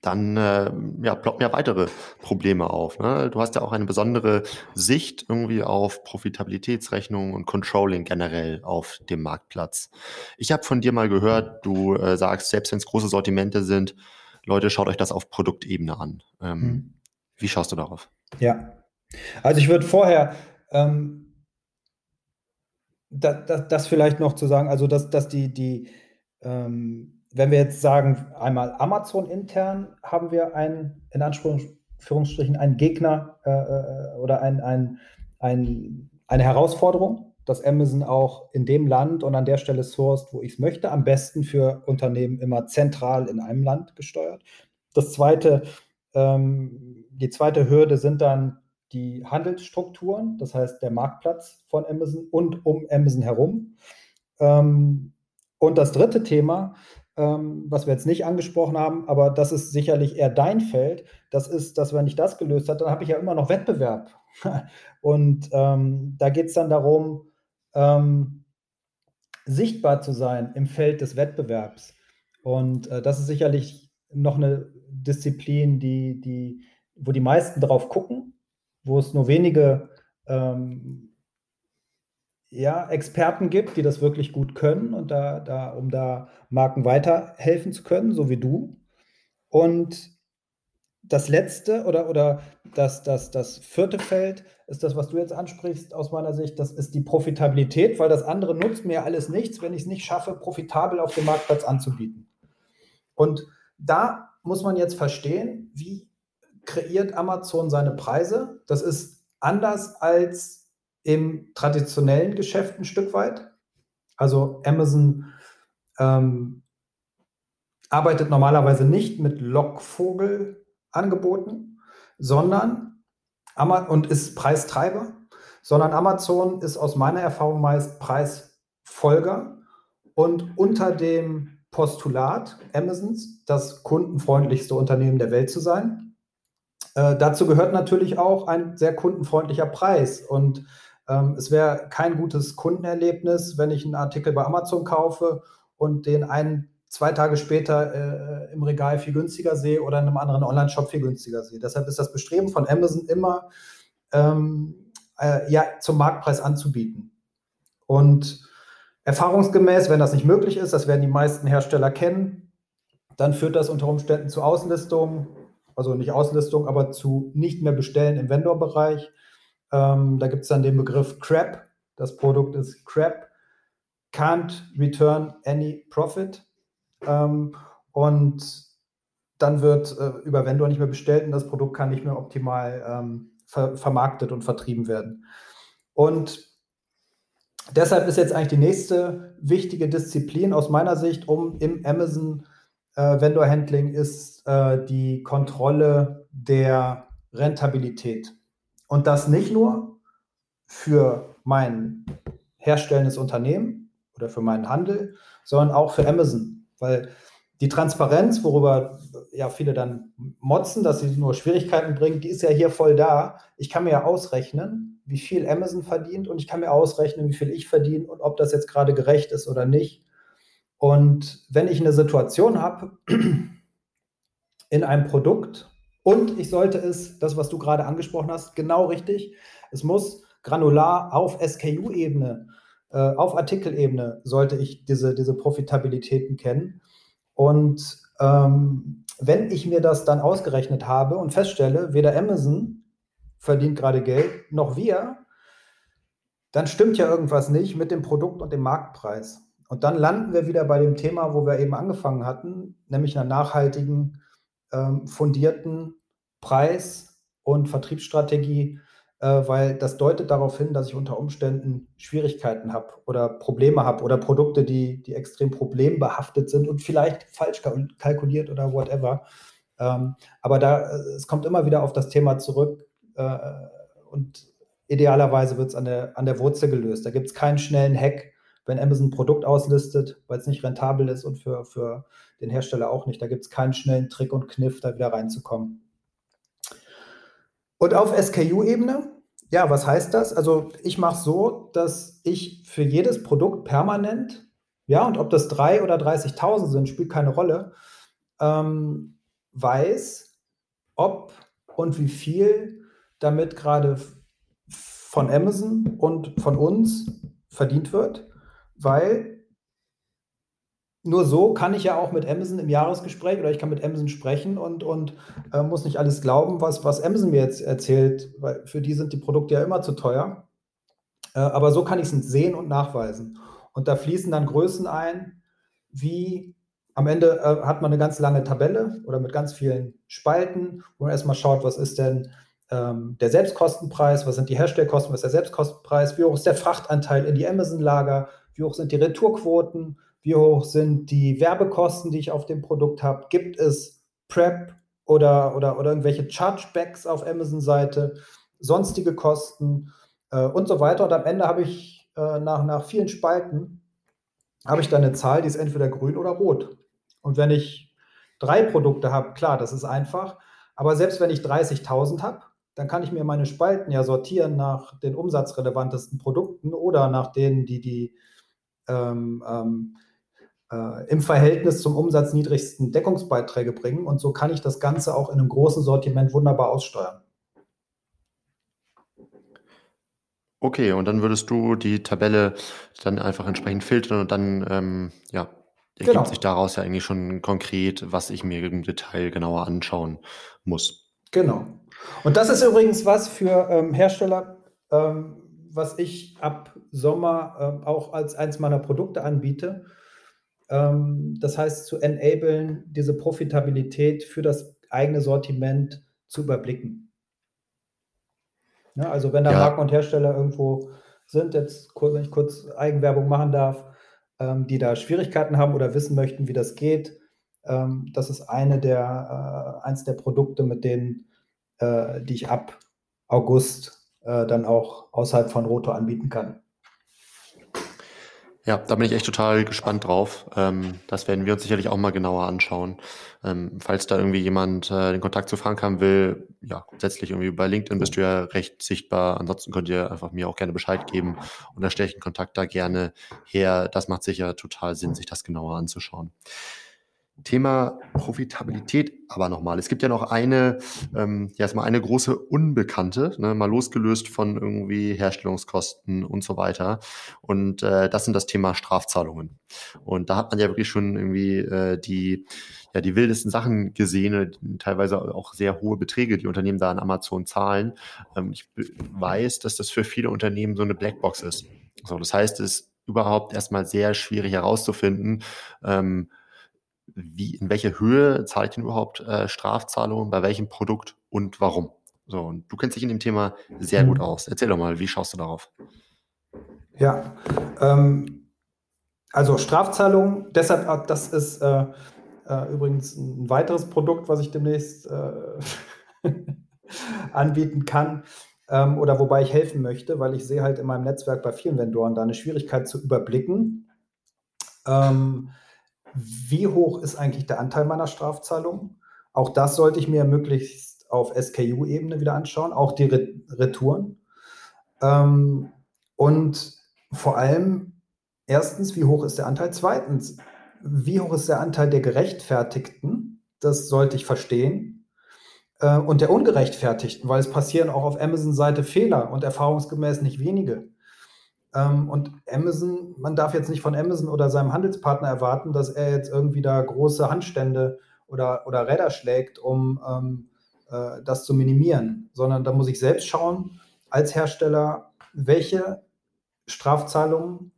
dann äh, ja, ploppen ja weitere Probleme auf. Ne? Du hast ja auch eine besondere Sicht irgendwie auf Profitabilitätsrechnungen und Controlling generell auf dem Marktplatz. Ich habe von dir mal gehört, du äh, sagst, selbst wenn es große Sortimente sind, Leute, schaut euch das auf Produktebene an. Ähm, hm. Wie schaust du darauf? Ja, also ich würde vorher ähm, da, da, das vielleicht noch zu sagen, also dass, dass die, die ähm, wenn wir jetzt sagen, einmal Amazon intern haben wir einen, in Anführungsstrichen, einen Gegner äh, äh, oder ein, ein, ein, eine Herausforderung, dass Amazon auch in dem Land und an der Stelle sourced, wo ich es möchte, am besten für Unternehmen immer zentral in einem Land gesteuert. Das zweite, ähm, die zweite Hürde sind dann die Handelsstrukturen, das heißt der Marktplatz von Amazon und um Amazon herum. Ähm, und das dritte Thema, ähm, was wir jetzt nicht angesprochen haben, aber das ist sicherlich eher dein Feld, das ist, dass wenn ich das gelöst habe, dann habe ich ja immer noch Wettbewerb. [LAUGHS] und ähm, da geht es dann darum, ähm, sichtbar zu sein im Feld des Wettbewerbs. Und äh, das ist sicherlich noch eine Disziplin, die, die, wo die meisten drauf gucken wo es nur wenige ähm, ja, Experten gibt, die das wirklich gut können und da, da, um da Marken weiterhelfen zu können, so wie du. Und das letzte oder, oder das, das, das vierte Feld ist das, was du jetzt ansprichst, aus meiner Sicht, das ist die Profitabilität, weil das andere nutzt mir alles nichts, wenn ich es nicht schaffe, profitabel auf dem Marktplatz anzubieten. Und da muss man jetzt verstehen, wie kreiert Amazon seine Preise. Das ist anders als im traditionellen Geschäft ein Stück weit. Also Amazon ähm, arbeitet normalerweise nicht mit Lockvogel-Angeboten, sondern und ist Preistreiber, sondern Amazon ist aus meiner Erfahrung meist Preisfolger und unter dem Postulat Amazons, das kundenfreundlichste Unternehmen der Welt zu sein, äh, dazu gehört natürlich auch ein sehr kundenfreundlicher Preis. Und ähm, es wäre kein gutes Kundenerlebnis, wenn ich einen Artikel bei Amazon kaufe und den einen zwei Tage später äh, im Regal viel günstiger sehe oder in einem anderen Online-Shop viel günstiger sehe. Deshalb ist das Bestreben von Amazon immer, ähm, äh, ja, zum Marktpreis anzubieten. Und erfahrungsgemäß, wenn das nicht möglich ist, das werden die meisten Hersteller kennen, dann führt das unter Umständen zu Auslistungen, also nicht Auslistung, aber zu nicht mehr bestellen im Vendor-Bereich. Ähm, da gibt es dann den Begriff CRAP. Das Produkt ist CRAP, Can't Return Any Profit. Ähm, und dann wird äh, über Vendor nicht mehr bestellt und das Produkt kann nicht mehr optimal ähm, ver vermarktet und vertrieben werden. Und deshalb ist jetzt eigentlich die nächste wichtige Disziplin aus meiner Sicht, um im Amazon äh, Vendor Handling ist äh, die Kontrolle der Rentabilität. Und das nicht nur für mein herstellendes Unternehmen oder für meinen Handel, sondern auch für Amazon. Weil die Transparenz, worüber ja viele dann motzen, dass sie nur Schwierigkeiten bringt, die ist ja hier voll da. Ich kann mir ja ausrechnen, wie viel Amazon verdient und ich kann mir ausrechnen, wie viel ich verdiene und ob das jetzt gerade gerecht ist oder nicht. Und wenn ich eine Situation habe [CLEARS THROAT] in einem Produkt und ich sollte es, das, was du gerade angesprochen hast, genau richtig, es muss granular auf SKU-Ebene äh, auf Artikelebene sollte ich diese, diese Profitabilitäten kennen. Und ähm, wenn ich mir das dann ausgerechnet habe und feststelle, weder Amazon verdient gerade Geld, noch wir, dann stimmt ja irgendwas nicht mit dem Produkt und dem Marktpreis. Und dann landen wir wieder bei dem Thema, wo wir eben angefangen hatten, nämlich einer nachhaltigen, ähm, fundierten Preis- und Vertriebsstrategie, äh, weil das deutet darauf hin, dass ich unter Umständen Schwierigkeiten habe oder Probleme habe oder Produkte, die, die extrem problembehaftet sind und vielleicht falsch kalkuliert oder whatever. Ähm, aber da, äh, es kommt immer wieder auf das Thema zurück äh, und idealerweise wird es an der, an der Wurzel gelöst. Da gibt es keinen schnellen Hack, wenn Amazon ein Produkt auslistet, weil es nicht rentabel ist und für, für den Hersteller auch nicht. Da gibt es keinen schnellen Trick und Kniff, da wieder reinzukommen. Und auf SKU-Ebene, ja, was heißt das? Also ich mache so, dass ich für jedes Produkt permanent, ja, und ob das drei oder 30.000 sind, spielt keine Rolle, ähm, weiß, ob und wie viel damit gerade von Amazon und von uns verdient wird, weil nur so kann ich ja auch mit Amazon im Jahresgespräch oder ich kann mit Amazon sprechen und, und äh, muss nicht alles glauben, was, was Amazon mir jetzt erzählt, weil für die sind die Produkte ja immer zu teuer. Äh, aber so kann ich es sehen und nachweisen. Und da fließen dann Größen ein, wie am Ende äh, hat man eine ganz lange Tabelle oder mit ganz vielen Spalten, wo man erstmal schaut, was ist denn ähm, der Selbstkostenpreis, was sind die Herstellkosten, was ist der Selbstkostenpreis, wie hoch ist der Frachtanteil in die Amazon-Lager, wie hoch sind die Retourquoten wie hoch sind die Werbekosten, die ich auf dem Produkt habe? Gibt es Prep oder, oder, oder irgendwelche Chargebacks auf Amazon-Seite, sonstige Kosten äh, und so weiter. Und am Ende habe ich äh, nach, nach vielen Spalten habe ich dann eine Zahl, die ist entweder grün oder rot. Und wenn ich drei Produkte habe, klar, das ist einfach. Aber selbst wenn ich 30.000 habe, dann kann ich mir meine Spalten ja sortieren nach den umsatzrelevantesten Produkten oder nach denen, die die ähm, ähm, äh, im Verhältnis zum Umsatz niedrigsten Deckungsbeiträge bringen. Und so kann ich das Ganze auch in einem großen Sortiment wunderbar aussteuern. Okay, und dann würdest du die Tabelle dann einfach entsprechend filtern und dann, ähm, ja, ergibt genau. sich daraus ja eigentlich schon konkret, was ich mir im Detail genauer anschauen muss. Genau. Und das ist übrigens was für ähm, Hersteller, ähm, was ich ab Sommer äh, auch als eins meiner Produkte anbiete. Ähm, das heißt, zu enablen, diese Profitabilität für das eigene Sortiment zu überblicken. Ja, also wenn da ja. Marken und Hersteller irgendwo sind, jetzt wenn ich kurz Eigenwerbung machen darf, ähm, die da Schwierigkeiten haben oder wissen möchten, wie das geht, ähm, das ist eine der, äh, eins der Produkte, mit denen, äh, die ich ab August äh, dann auch außerhalb von Roto anbieten kann. Ja, da bin ich echt total gespannt drauf. Ähm, das werden wir uns sicherlich auch mal genauer anschauen. Ähm, falls da irgendwie jemand äh, den Kontakt zu Frank haben will, ja, grundsätzlich irgendwie bei LinkedIn bist du ja recht sichtbar. Ansonsten könnt ihr einfach mir auch gerne Bescheid geben und da stelle ich den Kontakt da gerne her. Das macht sicher total Sinn, sich das genauer anzuschauen. Thema Profitabilität aber nochmal. Es gibt ja noch eine, ähm, ja erstmal eine große Unbekannte, ne, mal losgelöst von irgendwie Herstellungskosten und so weiter. Und äh, das sind das Thema Strafzahlungen. Und da hat man ja wirklich schon irgendwie äh, die, ja, die wildesten Sachen gesehen, äh, teilweise auch sehr hohe Beträge, die Unternehmen da an Amazon zahlen. Ähm, ich weiß, dass das für viele Unternehmen so eine Blackbox ist. So, das heißt, es ist überhaupt erstmal sehr schwierig herauszufinden, ähm, wie, in welche Höhe zahle ich denn überhaupt äh, Strafzahlungen, bei welchem Produkt und warum? So, und du kennst dich in dem Thema sehr gut mhm. aus. Erzähl doch mal, wie schaust du darauf? Ja, ähm, also Strafzahlungen, deshalb, äh, das ist äh, äh, übrigens ein weiteres Produkt, was ich demnächst äh, [LAUGHS] anbieten kann ähm, oder wobei ich helfen möchte, weil ich sehe halt in meinem Netzwerk bei vielen Vendoren da eine Schwierigkeit zu überblicken. Ähm, wie hoch ist eigentlich der Anteil meiner Strafzahlung? Auch das sollte ich mir möglichst auf SKU-Ebene wieder anschauen, auch die Retouren. Ähm, und vor allem, erstens, wie hoch ist der Anteil? Zweitens, wie hoch ist der Anteil der Gerechtfertigten? Das sollte ich verstehen. Äh, und der Ungerechtfertigten, weil es passieren auch auf Amazon-Seite Fehler und erfahrungsgemäß nicht wenige. Ähm, und Amazon, man darf jetzt nicht von Amazon oder seinem Handelspartner erwarten, dass er jetzt irgendwie da große Handstände oder, oder Räder schlägt, um ähm, äh, das zu minimieren, sondern da muss ich selbst schauen, als Hersteller, welche Strafzahlungen,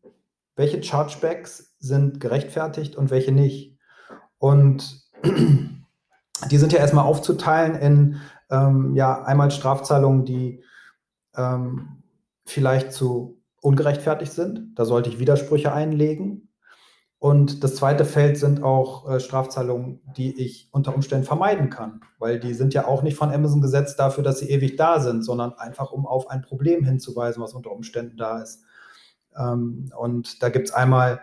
welche Chargebacks sind gerechtfertigt und welche nicht. Und [CLEARS THROAT] die sind ja erstmal aufzuteilen in ähm, ja einmal Strafzahlungen, die ähm, vielleicht zu ungerechtfertigt sind. Da sollte ich Widersprüche einlegen. Und das zweite Feld sind auch äh, Strafzahlungen, die ich unter Umständen vermeiden kann, weil die sind ja auch nicht von Amazon gesetzt dafür, dass sie ewig da sind, sondern einfach, um auf ein Problem hinzuweisen, was unter Umständen da ist. Ähm, und da gibt es einmal,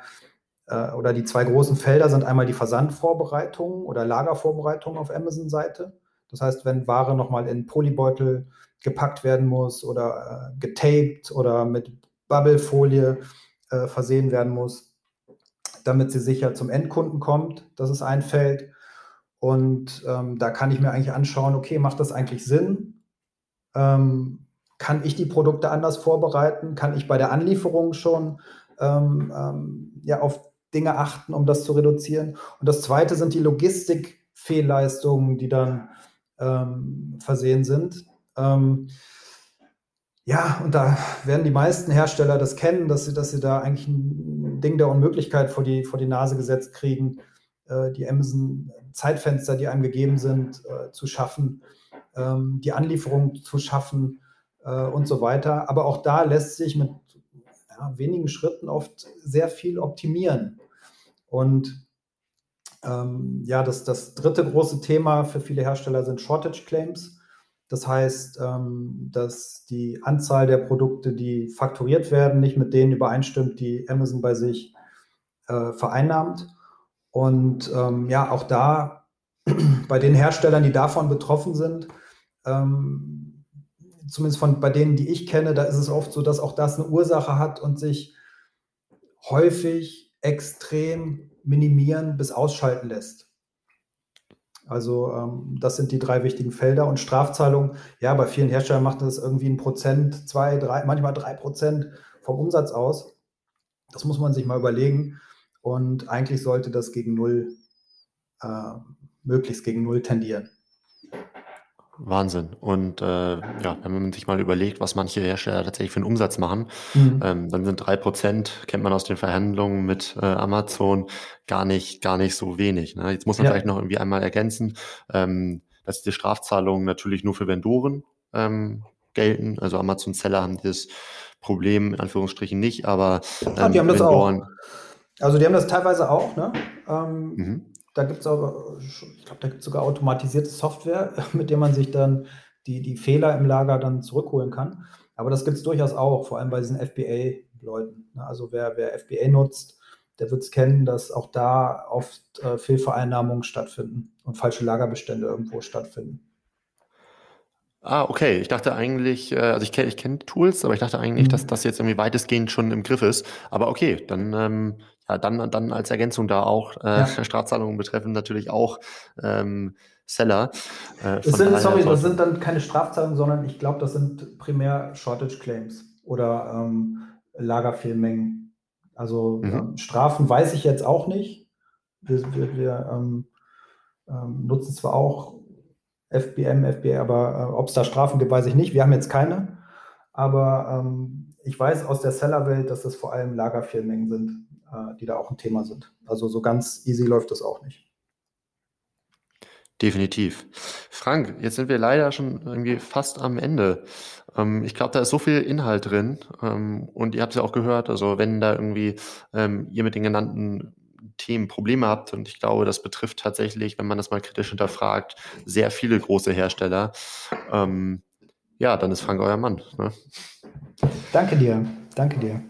äh, oder die zwei großen Felder sind einmal die Versandvorbereitung oder Lagervorbereitung auf Amazon-Seite. Das heißt, wenn Ware nochmal in Polybeutel gepackt werden muss oder äh, getaped oder mit Bubblefolie äh, versehen werden muss, damit sie sicher zum Endkunden kommt. Das ist ein Feld. Und ähm, da kann ich mir eigentlich anschauen, okay, macht das eigentlich Sinn? Ähm, kann ich die Produkte anders vorbereiten? Kann ich bei der Anlieferung schon ähm, ähm ja, auf Dinge achten, um das zu reduzieren? Und das Zweite sind die Logistikfehlleistungen, die dann ähm, versehen sind. Ja, und da werden die meisten Hersteller das kennen, dass sie, dass sie da eigentlich ein Ding der Unmöglichkeit vor die, vor die Nase gesetzt kriegen, äh, die Amazon-Zeitfenster, die einem gegeben sind, äh, zu schaffen, ähm, die Anlieferung zu schaffen äh, und so weiter. Aber auch da lässt sich mit ja, wenigen Schritten oft sehr viel optimieren. Und ähm, ja, das, das dritte große Thema für viele Hersteller sind Shortage Claims. Das heißt, ähm, dass die Anzahl der Produkte, die fakturiert werden, nicht mit denen übereinstimmt, die Amazon bei sich äh, vereinnahmt. Und ähm, ja, auch da [CLEARS THROAT] bei den Herstellern, die davon betroffen sind, ähm, zumindest von bei denen, die ich kenne, da ist es oft so, dass auch das eine Ursache hat und sich häufig extrem minimieren bis ausschalten lässt. Also ähm, das sind die drei wichtigen Felder. Und Strafzahlung, ja, bei vielen Herstellern macht das irgendwie ein Prozent, zwei, drei, manchmal drei Prozent vom Umsatz aus. Das muss man sich mal überlegen. Und eigentlich sollte das gegen null, äh, möglichst gegen null tendieren. Wahnsinn. Und äh, ja, wenn man sich mal überlegt, was manche Hersteller tatsächlich für einen Umsatz machen, mhm. ähm, dann sind drei Prozent, kennt man aus den Verhandlungen mit äh, Amazon, gar nicht, gar nicht so wenig. Ne? Jetzt muss man ja. vielleicht noch irgendwie einmal ergänzen, ähm, dass die Strafzahlungen natürlich nur für Vendoren ähm, gelten. Also Amazon-Seller haben das Problem in Anführungsstrichen nicht, aber ähm, ah, die haben das Vendoren, auch. Also die haben das teilweise auch, ne? Ähm, mhm. Da gibt es aber, ich glaube, da gibt es sogar automatisierte Software, [LAUGHS] mit der man sich dann die, die Fehler im Lager dann zurückholen kann. Aber das gibt es durchaus auch, vor allem bei diesen FBA Leuten. Ne? Also wer, wer FBA nutzt, der wird es kennen, dass auch da oft äh, Fehlvereinnahmungen stattfinden und falsche Lagerbestände irgendwo stattfinden. Ah, okay. Ich dachte eigentlich, äh, also ich kenne ich kenn Tools, aber ich dachte eigentlich, mhm. dass das jetzt irgendwie weitestgehend schon im Griff ist. Aber okay, dann, ähm, ja, dann, dann als Ergänzung da auch äh, ja. [LAUGHS] Strafzahlungen betreffen natürlich auch ähm, Seller. Äh, sind, sorry, das sind dann keine Strafzahlungen, sondern ich glaube, das sind primär Shortage Claims oder ähm, Lagerfehlmengen. Also mhm. ähm, Strafen weiß ich jetzt auch nicht. Wir, wir, wir ähm, ähm, nutzen zwar auch FBM, FBA, aber äh, ob es da Strafen gibt, weiß ich nicht. Wir haben jetzt keine. Aber ähm, ich weiß aus der Sellerwelt, dass das vor allem Lagerfehlmengen sind, äh, die da auch ein Thema sind. Also so ganz easy läuft das auch nicht. Definitiv. Frank, jetzt sind wir leider schon irgendwie fast am Ende. Ähm, ich glaube, da ist so viel Inhalt drin. Ähm, und ihr habt es ja auch gehört, also wenn da irgendwie ähm, ihr mit den genannten Themen Probleme habt, und ich glaube, das betrifft tatsächlich, wenn man das mal kritisch hinterfragt, sehr viele große Hersteller, ähm, ja, dann ist Frank euer Mann. Ne? Danke dir, danke dir.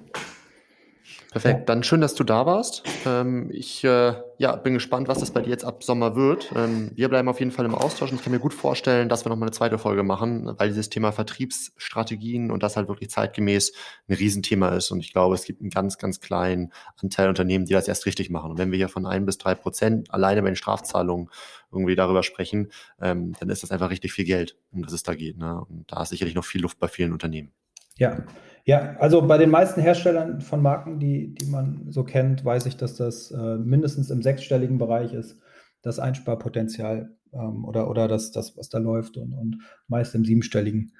Perfekt, ja. dann schön, dass du da warst. Ähm, ich äh, ja, bin gespannt, was das bei dir jetzt ab Sommer wird. Ähm, wir bleiben auf jeden Fall im Austausch und ich kann mir gut vorstellen, dass wir nochmal eine zweite Folge machen, weil dieses Thema Vertriebsstrategien und das halt wirklich zeitgemäß ein Riesenthema ist. Und ich glaube, es gibt einen ganz, ganz kleinen Anteil Unternehmen, die das erst richtig machen. Und wenn wir hier von ein bis drei Prozent alleine bei den Strafzahlungen irgendwie darüber sprechen, ähm, dann ist das einfach richtig viel Geld, um das es da geht. Ne? Und da ist sicherlich noch viel Luft bei vielen Unternehmen. Ja, ja, also bei den meisten Herstellern von Marken, die, die man so kennt, weiß ich, dass das äh, mindestens im sechsstelligen Bereich ist, das Einsparpotenzial ähm, oder, oder das, das, was da läuft und, und meist im siebenstelligen.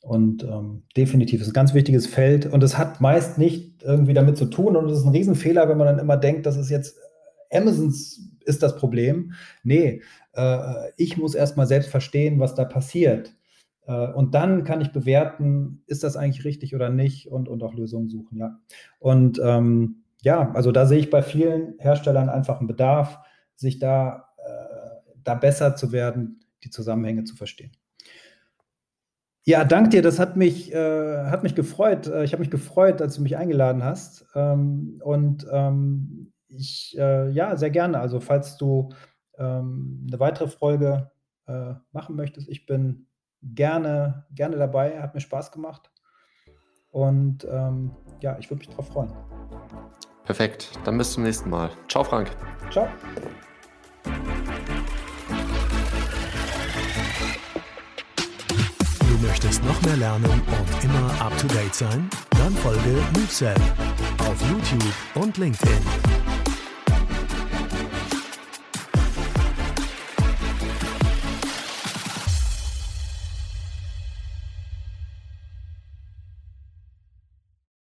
Und ähm, definitiv ist ein ganz wichtiges Feld und es hat meist nicht irgendwie damit zu tun und es ist ein Riesenfehler, wenn man dann immer denkt, das ist jetzt Amazons ist das Problem. Nee, äh, ich muss erstmal selbst verstehen, was da passiert. Äh, und dann kann ich bewerten, ist das eigentlich richtig oder nicht und, und auch Lösungen suchen, ja. Und ähm, ja, also da sehe ich bei vielen Herstellern einfach einen Bedarf, sich da, äh, da besser zu werden, die Zusammenhänge zu verstehen. Ja, dank dir. Das hat mich, äh, hat mich gefreut. Äh, ich habe mich gefreut, als du mich eingeladen hast. Ähm, und ähm, ich, äh, ja, sehr gerne. Also, falls du ähm, eine weitere Folge äh, machen möchtest, ich bin gerne, gerne dabei, hat mir Spaß gemacht. Und ähm, ja, ich würde mich darauf freuen. Perfekt, dann bis zum nächsten Mal. Ciao, Frank. Ciao. Du möchtest noch mehr lernen und immer up to date sein? Dann folge MoveSell auf YouTube und LinkedIn.